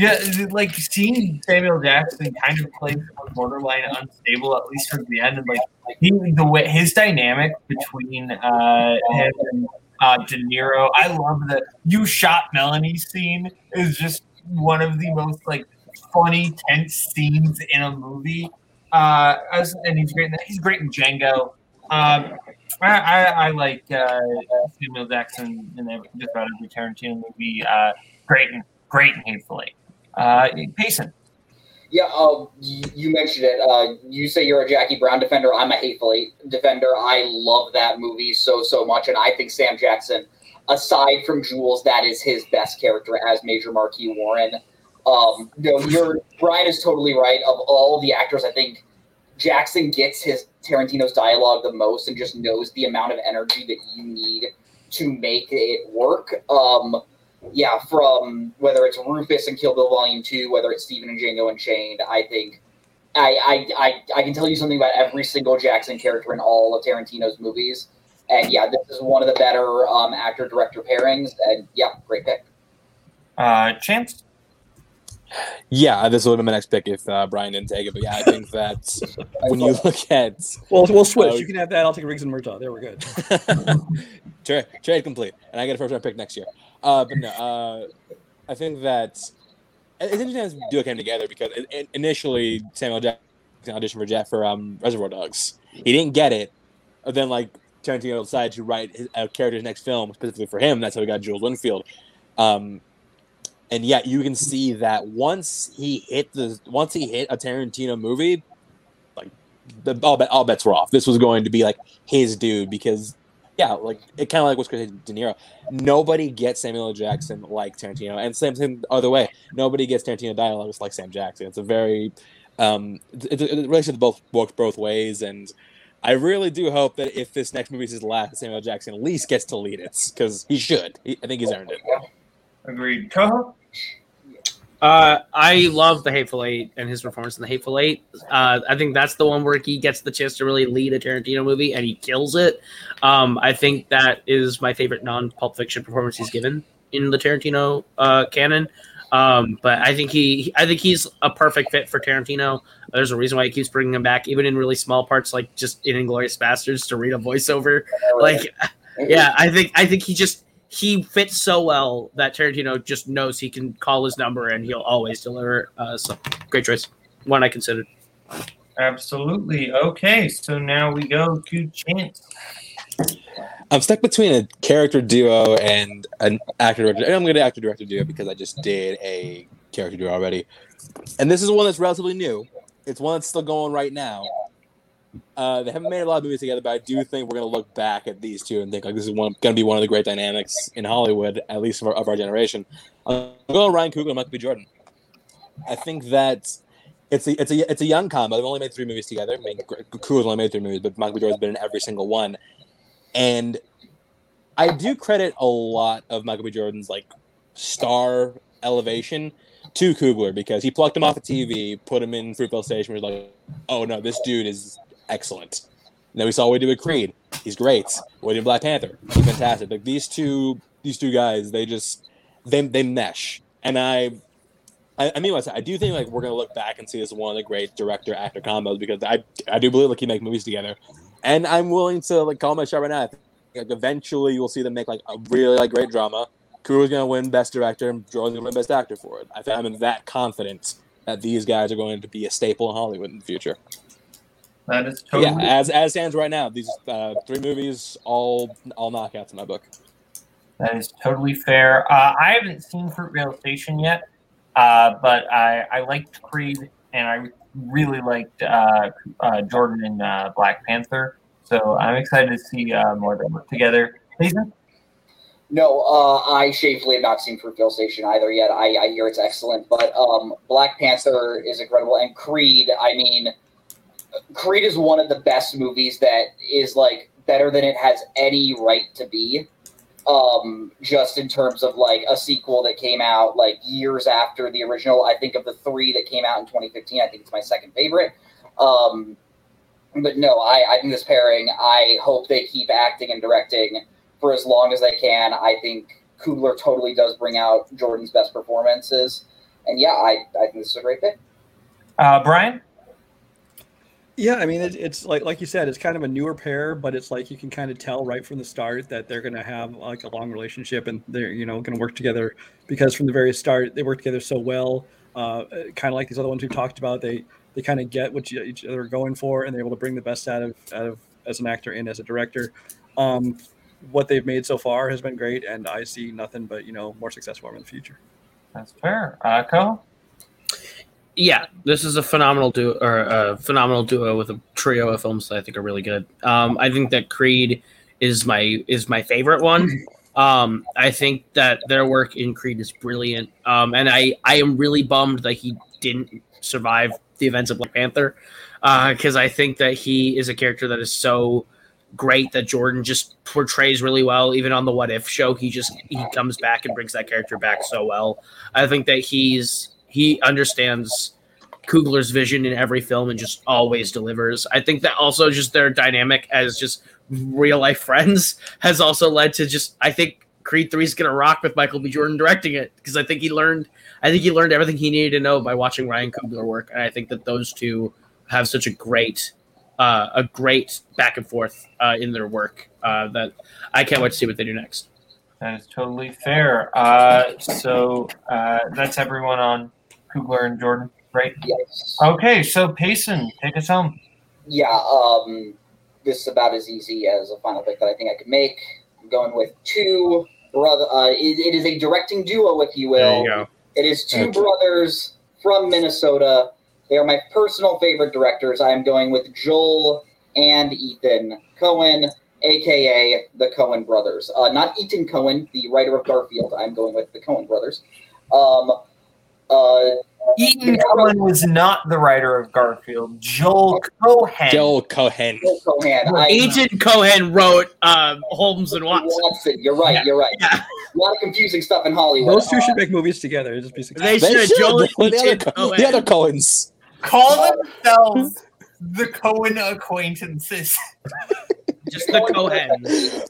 Yeah, like seeing Samuel Jackson kind of play borderline unstable, at least towards the end, and like he, the way his dynamic between uh, him and uh, De Niro. I love the "You Shot Melanie" scene is just one of the most like funny, tense scenes in a movie. Uh, as, and he's great. In that. He's great in Django. Um, I, I, I like uh, Samuel Jackson in just about every Tarantino movie. Uh, great and great and Hateful Eight. Uh, Payson. Yeah, you, you mentioned it. Uh, you say you're a Jackie Brown defender. I'm a Hateful Eight defender. I love that movie so so much, and I think Sam Jackson, aside from Jules, that is his best character as Major Marquis Warren. Um, you know, you're Brian is totally right. Of all the actors, I think Jackson gets his Tarantino's dialogue the most, and just knows the amount of energy that you need to make it work. Um, yeah, from whether it's Rufus and Kill Bill Volume Two, whether it's Steven and Django Unchained, I think I, I I I can tell you something about every single Jackson character in all of Tarantino's movies, and yeah, this is one of the better um, actor director pairings, and yeah, great pick. Uh, Chance. Yeah, this would have been my next pick if uh, Brian didn't take it. But yeah, I think that when you look at Well, we'll switch. Oh. you can have that. I'll take Riggs and Murtaugh. There we're good. trade, trade complete, and I get a first round pick next year. Uh, but no, uh, I think that it's interesting as duo came together because it, it- initially Samuel Jackson auditioned for Jeff for um, Reservoir Dogs. He didn't get it, and then like Tarantino decided to write his, a character's next film specifically for him. That's how we got Jules Winfield. Um, and yet you can see that once he hit the once he hit a Tarantino movie, like the all, bet, all bets were off. This was going to be like his dude because yeah, like it kind of like what's with De Niro. Nobody gets Samuel L. Jackson like Tarantino, and same same other way. Nobody gets Tarantino dialogues like Sam Jackson. It's a very um, it's a, it's a relationship both works both ways, and I really do hope that if this next movie is his last, Samuel. Jackson at least gets to lead it because he should. He, I think he's earned it. Agreed. Uh, I love the Hateful Eight and his performance in the Hateful Eight. Uh, I think that's the one where he gets the chance to really lead a Tarantino movie and he kills it. Um, I think that is my favorite non Pulp Fiction performance he's given in the Tarantino uh, canon. Um, but I think he, I think he's a perfect fit for Tarantino. There's a reason why he keeps bringing him back, even in really small parts, like just in Inglourious Basterds, to read a voiceover. Like, yeah, I think, I think he just he fits so well that Tarantino just knows he can call his number and he'll always deliver. Uh, so great choice, one I considered. Absolutely. Okay, so now we go to Chance. I'm stuck between a character duo and an actor director. And I'm going to actor director duo because I just did a character duo already. And this is one that's relatively new. It's one that's still going right now. Uh, they haven't made a lot of movies together, but I do think we're going to look back at these two and think like this is going to be one of the great dynamics in Hollywood, at least of our, of our generation. I'm going Ryan Coogler and Michael B. Jordan. I think that it's a it's a it's a young combo. They've only made three movies together. I mean, Coogler's only made three movies, but Michael B. Jordan's been in every single one. And I do credit a lot of Michael B. Jordan's like star elevation to Coogler because he plucked him off of TV, put him in Fruitvale Station, was like, oh no, this dude is excellent. And then we saw what he did with Creed. He's great. What he did Black Panther. He's fantastic. Like these two, these two guys, they just they they mesh. And I, I, I mean, I, I do think like we're gonna look back and see this one of the great director actor combos because I I do believe like he make movies together, and I'm willing to like call my shot right now. I think, like eventually you'll see them make like a really like great drama. Coogler's gonna win Best Director, and Jordan's gonna win Best Actor for it. I I'm that confident that these guys are going to be a staple in Hollywood in the future. That is totally Yeah, as as stands right now, these uh, three movies all all knockouts in my book. That is totally fair. Uh, I haven't seen Fruitvale Station yet, uh, but I, I liked Creed and I really liked uh, uh, Jordan in uh, Black Panther. So I'm excited to see uh, more of them work together. Nathan? No, uh, I shamefully have not seen Fruitvale Station either yet. I, I hear it's excellent, but um, Black Panther is incredible, and Creed. I mean, Creed is one of the best movies that is like better than it has any right to be. Um, just in terms of like a sequel that came out like years after the original. I think of the three that came out in 2015. I think it's my second favorite. Um, but no, I, I think this pairing. I hope they keep acting and directing for as long as they can. I think Coogler totally does bring out Jordan's best performances, and yeah, I, I think this is a great pick. Uh, Brian? Yeah, I mean, it, it's like like you said, it's kind of a newer pair, but it's like you can kind of tell right from the start that they're going to have like a long relationship and they're you know going to work together because from the very start they work together so well. Uh, kind of like these other ones we've talked about, they they kind of get what each other are going for, and they're able to bring the best out of out of as an actor and as a director. Um, what they've made so far has been great, and I see nothing but you know more success for them in the future. That's fair. Uh, Coho? Yeah, this is a phenomenal duo or a phenomenal duo with a trio of films that I think are really good. Um, I think that Creed is my is my favorite one. Um, I think that their work in Creed is brilliant. Um, and I I am really bummed that he didn't survive the events of Black Panther because I think that he is a character that is so great that Jordan just portrays really well. Even on the What If show, he just he comes back and brings that character back so well. I think that he's he understands Coogler's vision in every film and just always delivers. I think that also just their dynamic as just real life friends has also led to just I think Creed 3 is going to rock with Michael B. Jordan directing it because I think he learned I think he learned everything he needed to know by watching Ryan Coogler work and I think that those two have such a great uh, a great back and forth uh, in their work uh, that I can't wait to see what they do next. That is totally fair. Uh, so uh, that's everyone on Coogler and Jordan, right? Yes. Okay, so Payson, take us home. Yeah, um, this is about as easy as a final pick that I think I could make. I'm going with two brother. Uh, it, it is a directing duo, if you will. There you go. It is two Okay. brothers from Minnesota. They are my personal favorite directors. I am going with Joel and Ethan Coen, aka the Coen brothers. Uh, not Ethan Cohen, the writer of Garfield. I'm going with the Coen brothers. Um, uh, Ethan Cohen was not the writer of Garfield. Joel Cohen. Joel Cohen. Joel Cohen. I, Etan Cohen wrote um, Holmes and Watson. Watson. You're right. Yeah. You're right. Yeah. A lot of confusing stuff in Hollywood. Those two Uh, should make movies together. It'd just be They successful. They should. should. Joel the, other, Agent Co- Cohen. the other Cohens. Call themselves the Cohen acquaintances. Just the Cohen.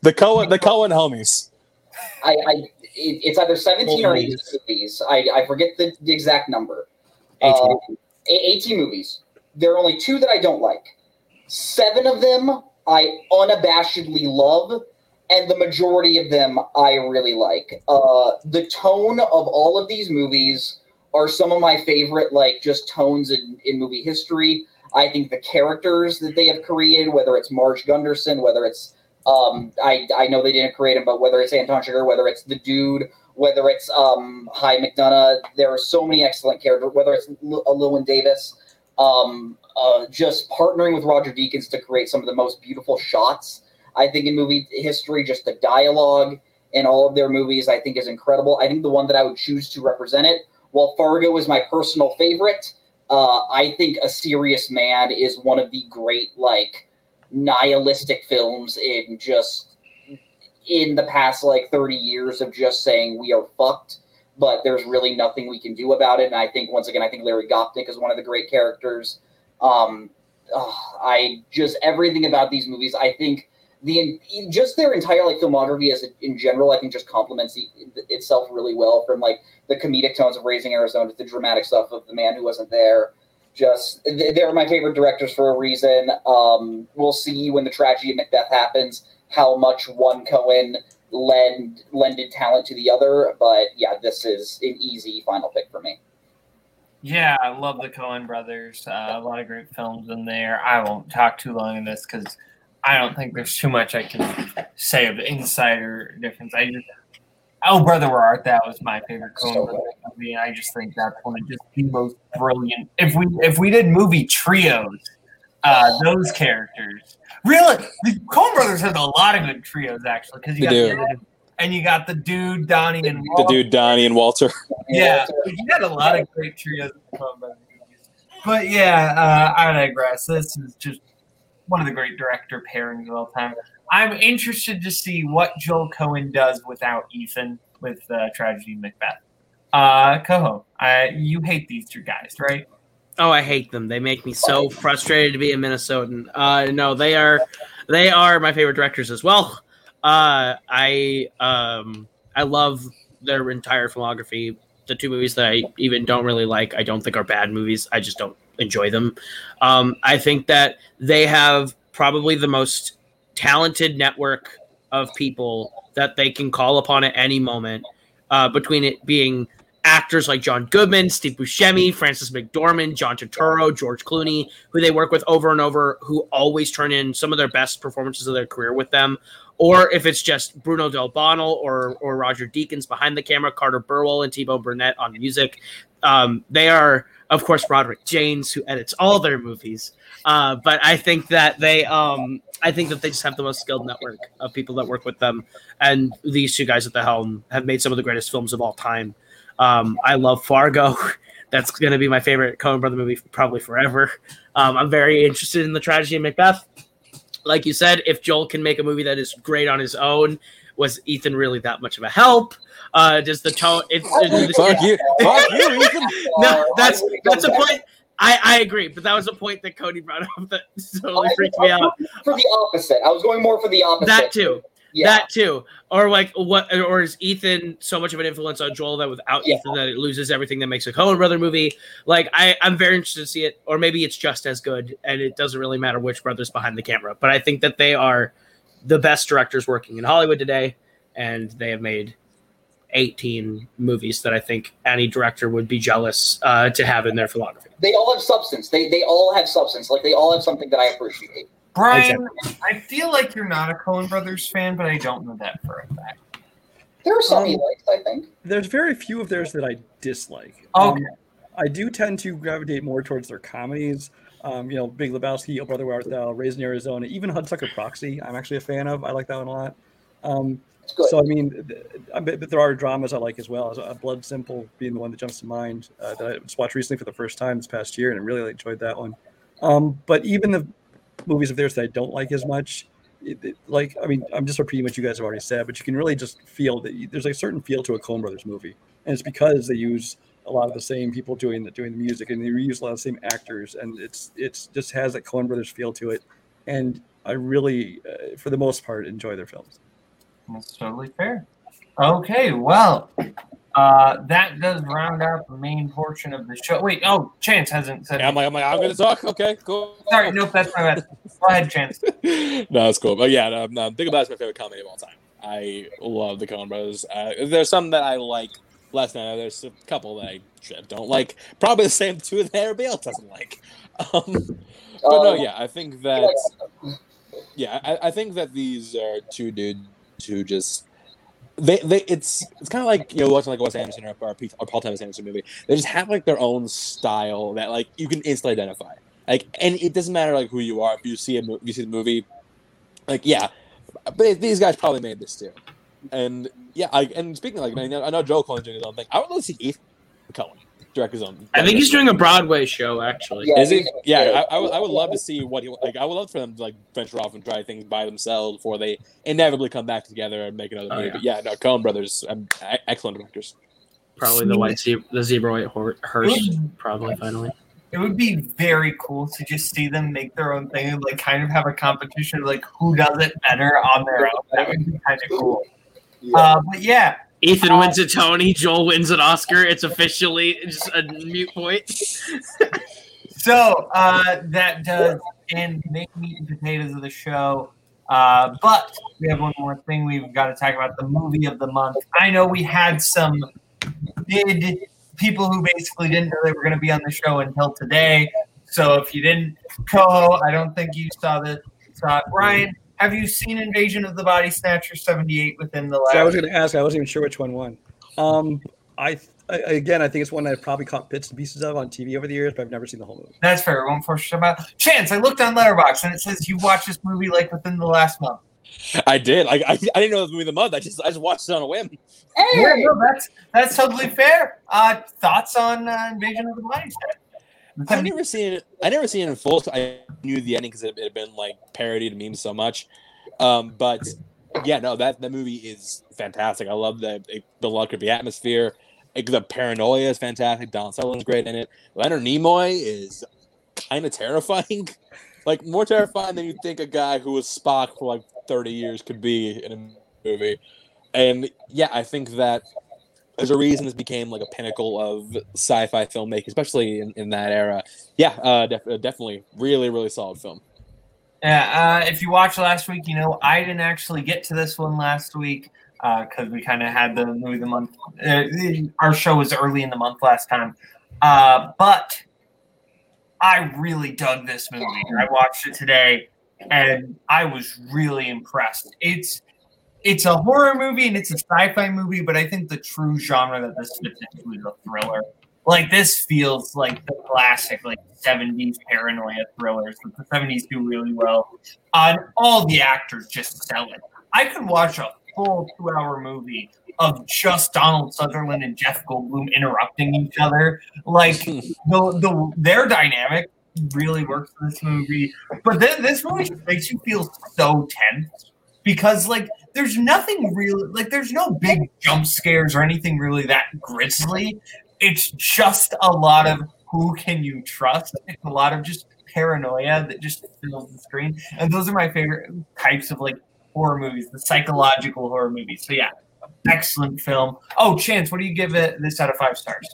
The Cohen. The Cohen homies. I, I it, it's either 17 or 18 Movies. I, I forget the, the exact number. 18. Uh, 18 movies. There are only two that I don't like. Seven of them I unabashedly love, and the majority of them I really like. Uh, the tone of all of these movies are some of my favorite, like just tones in, in movie history. I think the characters that they have created, whether it's Marge Gunderson, whether it's um, I I know they didn't create him, but whether it's Anton Chigurh, whether it's the dude, whether it's um, Hy McDunnough, there are so many excellent characters. Whether it's L- uh, Llewyn Davis, um, uh, just partnering with Roger Deakins to create some of the most beautiful shots. I think in movie history, just the dialogue in all of their movies, I think is incredible. I think the one that I would choose to represent it, while Fargo is my personal favorite, uh, I think A Serious Man is one of the great like nihilistic films in just in the past like 30 years of just saying we are fucked but there's really nothing we can do about it. And i think once again i think larry gopnik is one of the great characters. Um ugh, i just everything about these movies i think the just their entire like filmography as in general i think just complements the, itself really well from like the comedic tones of raising arizona to the dramatic stuff of the man who wasn't there just they're my favorite directors for a reason. Um, we'll see when the tragedy of Macbeth happens how much one Coen lend lended talent to the other. But yeah, this is an easy final pick for me. Yeah, I love the Coen brothers. Uh, a lot of great films in there. I won't talk too long in this because I don't think there's too much I can say of the insider difference. I just, Oh Brother Where Art Thou was my favorite Coen So Brothers movie. and I just think that's one of just the most brilliant. If we if we did movie trios, uh, those characters really the Coen Brothers has a lot of good trios actually because you They got do. the, and you got the dude Donnie and The Walter. dude Donnie and Walter. Yeah, you got a lot of great trios. in Coen Brothers. But yeah, uh, I digress. This is just one of the great director pairings of all time. I'm interested to see what Joel Coen does without Ethan with uh, Tragedy Macbeth. Uh, Coho, uh, you hate these two guys, right? Oh, I hate them. They make me so frustrated to be a Minnesotan. Uh, no, they are they are my favorite directors as well. Uh, I um, I love their entire filmography. The two movies that I even don't really like, I don't think are bad movies. I just don't enjoy them. Um, I think that they have probably the most talented network of people that they can call upon at any moment. Uh, between it being actors like John Goodman, Steve Buscemi, Frances McDormand, John Turturro, George Clooney, who they work with over and over, who always turn in some of their best performances of their career with them. Or if it's just Bruno Del or or Roger Deakins behind the camera, Carter Burwell and T-Bone Burnett on music. Um, they are, of course, Roderick Jaynes, who edits all their movies. Uh, but I think that they, um, I think that they just have the most skilled network of people that work with them, and these two guys at the helm have made some of the greatest films of all time. Um, I love Fargo. That's going to be my favorite Coen Brother movie probably forever. Um, I'm very interested in the tragedy of Macbeth. Like you said, if Joel can make a movie that is great on his own, was Ethan really that much of a help? Uh, does the tone? It, it- Fuck you. Fuck you, Ethan. no, that's that's a point. I, I agree, but that was a point that Cody brought up that totally freaked me out. For the opposite, I was going more for the opposite. That too. Yeah. That too. Or like what or is Ethan so much of an influence on Joel that without Yeah. Ethan that it loses everything that makes a Coen brother movie? Like I, I'm very interested to see it, or maybe it's just as good and it doesn't really matter which brother's behind the camera. But I think that they are the best directors working in Hollywood today, and they have made 18 movies that I think any director would be jealous uh, to have in their filmography. They all have substance. They they all have substance. Like they all have something that I appreciate. Brian, I feel like you're not a Coen Brothers fan, but I don't know that for a fact. There are some he Um, likes, I think. There's very few of theirs that I dislike. Okay. Um, I do tend to gravitate more towards their comedies. Um, you know, Big Lebowski, Oh Brother Where Art Thou, Raising Arizona, even Hudsucker Proxy. I'm actually a fan of. I like that one a lot. Um, It's good. So I mean, but there are dramas I like as well. Uh, Blood Simple being the one that jumps to mind uh, that I just watched recently for the first time this past year, and I really enjoyed that one. Um, but even the movies of theirs that I don't like as much, it, it- like I mean, I'm just repeating what you guys have already said, but you can really just feel that you- there's a certain feel to a Coen Brothers movie, and it's because they use a lot of the same people doing the doing the music, and they reuse a lot of the same actors, and it's it's just has that Coen Brothers feel to it, and I really, uh, for the most part, enjoy their films. That's totally fair. Okay, well, uh, that does round out the main portion of the show. Wait, oh, Chance hasn't said. Yeah, I'm like, I'm like, I'm gonna talk. Okay, cool. Sorry, nope, that's my bad. Go ahead, Chance. no, it's cool. But yeah, no, no, Big Lebowski's my favorite comedy of all time. I love the Coen Brothers. Uh, there's some that I like less than others. There's a couple that I don't like. Probably the same two that everybody else doesn't like. Um, but no, Um, yeah, I think that yeah, I, I think that these are two dudes who just they they it's it's kind of like you know watching like Wes Anderson or, or, or Paul Thomas Anderson movie. They just have like their own style that like you can instantly identify. Like, and it doesn't matter like who you are. If you see a you see the movie, like yeah, but these guys probably made this too. And yeah, I and speaking of, like I know, I know Joe Coen's doing his own thing. I would love to see Ethan Coen direct his own. I think he's doing a Broadway show actually. Yeah, Is he? Yeah, yeah. I, I, would, I would love to see what he like. I would love for them to like venture off and try things by themselves before they inevitably come back together and make another Oh, movie. yeah. But yeah, no, Coen Brothers, um, excellent directors. Probably the white zebra, the zebra white hor- hearse. Probably finally. It would be very cool to just see them make their own thing and like kind of have a competition, like who does it better on their own. That would be kind of cool. Yeah. Uh, but yeah, Ethan wins a Tony. Joel wins an Oscar. It's officially just a mute point. So uh, that does end the meat and potatoes of the show. Uh, but we have one more thing we've got to talk about the movie of the month. I know we had some bid people who basically didn't know they were going to be on the show until today. So if you didn't go, I don't think you saw the saw it. Ryan, have you seen Invasion of the Body Snatcher 78 within the last? So I was going to ask. I wasn't even sure which one won. Um, I, I again, I think it's one I've probably caught bits and pieces of on TV over the years, but I've never seen the whole movie. That's fair. Won't force you about. Chance, I looked on Letterboxd and it says you watched this movie like within the last month. I did. I, I, I didn't know it was movie of the month. I just I just watched it on a whim. Yeah, Hey! no, that's that's totally fair. Uh, thoughts on uh, Invasion of the Body Snatcher? I never seen it. I never seen it in full. I knew the ending because it, it had been like parodied and memed so much. Um, but yeah, no, that that movie is fantastic. I love the the look of the atmosphere. The paranoia is fantastic. Don Sutherland's great in it. Leonard Nimoy is kind of terrifying. like more terrifying than you think a guy who was Spock for like thirty years could be in a movie. And yeah, I think that there's a reason this became like a pinnacle of sci-fi filmmaking, especially in, in that era. Yeah, uh, def- uh, definitely, really, really solid film. Yeah, uh, if you watched last week, you know I didn't actually get to this one last week because we kind of had the movie the month. Uh, our show was early in the month last time, uh, but I really dug this movie. I watched it today, and I was really impressed. It's it's a horror movie and it's a sci-fi movie, but I think the true genre that this fits into is a thriller. Like this feels like the classic like 70s paranoia thrillers that the 70s do really well. Uh, and all the actors just sell it. I could watch a full two-hour movie of just Donald Sutherland and Jeff Goldblum interrupting each other. Like the, the their dynamic really works in this movie. But then this movie just makes you feel so tense because like there's nothing really like there's no big jump scares or anything really that grisly. It's just a lot of who can you trust? It's a lot of just paranoia that just fills the screen. And those are my favorite types of like horror movies, the psychological horror movies. So yeah, excellent film. Oh, Chance, what do you give it this out of five stars?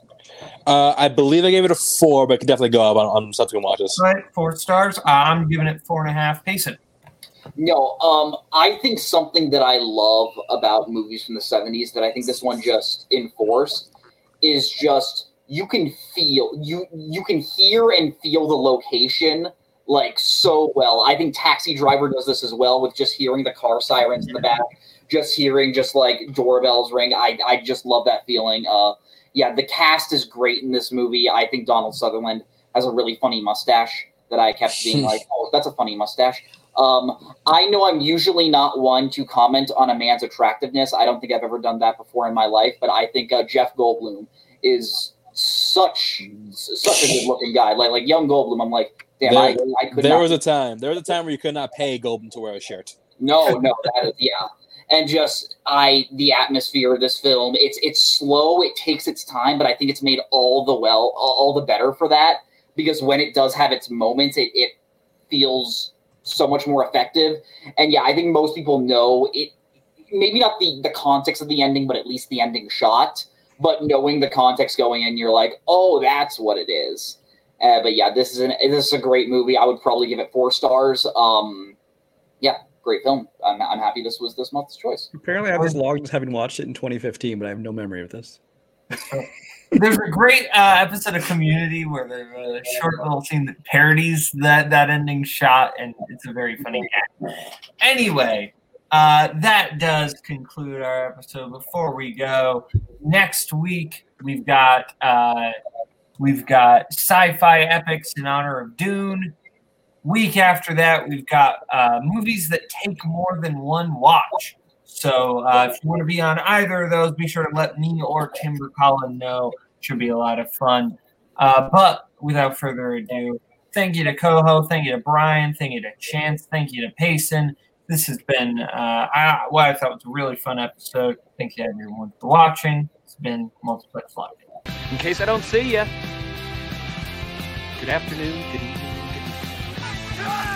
Uh, I believe I gave it a four, but could definitely go up on, on subsequent watches. Right, four stars. Uh, I'm giving it four and a half. Payson. No, um, I think something that I love about movies from the '70s that I think this one just enforced is just you can feel you you can hear and feel the location like so well. I think Taxi Driver does this as well with just hearing the car sirens in the back. just hearing just like doorbells ring. I I just love that feeling. Uh, yeah, the cast is great in this movie. I think Donald Sutherland has a really funny mustache that I kept being like, oh, that's a funny mustache. Um, I know I'm usually not one to comment on a man's attractiveness. I don't think I've ever done that before in my life, but I think uh, Jeff Goldblum is such such a good looking guy. Like like young Goldblum, I'm like, damn, There, I, I could there not was a time. There was a time where you could not pay Goldblum to wear a shirt. no, no, that is yeah. And just I the atmosphere of this film, it's it's slow, it takes its time, but I think it's made all the well all, all the better for that because when it does have its moments, it, it feels so much more effective. And yeah, I think most people know it maybe not the the context of the ending, but at least the ending shot. But knowing the context going in, you're like, oh, that's what it is. Uh, but yeah, this is an this is a great movie. I would probably give it four stars. Um, yeah, great film. I'm, I'm happy this was this month's choice. Apparently, I was logged log just having watched it in 2015, but I have no memory of this. There's a great uh, episode of Community where there's a short little scene that parodies that that ending shot, and it's a very funny gag. Anyway, uh, that does conclude our episode. Before we go, next week we've got uh, we've got sci-fi epics in honor of Dune. Week after that, we've got uh, movies that take more than one watch. So uh, if you want to be on either of those, be sure to let me or Timber Collin know. Should be a lot of fun. Uh, but without further ado, thank you to Coho, thank you to Brian, thank you to Chance, thank you to Payson. This has been uh, I, what I thought was a really fun episode. Thank you everyone for watching. It's been Multiplex Live. In case I don't see you, Good afternoon, good evening, good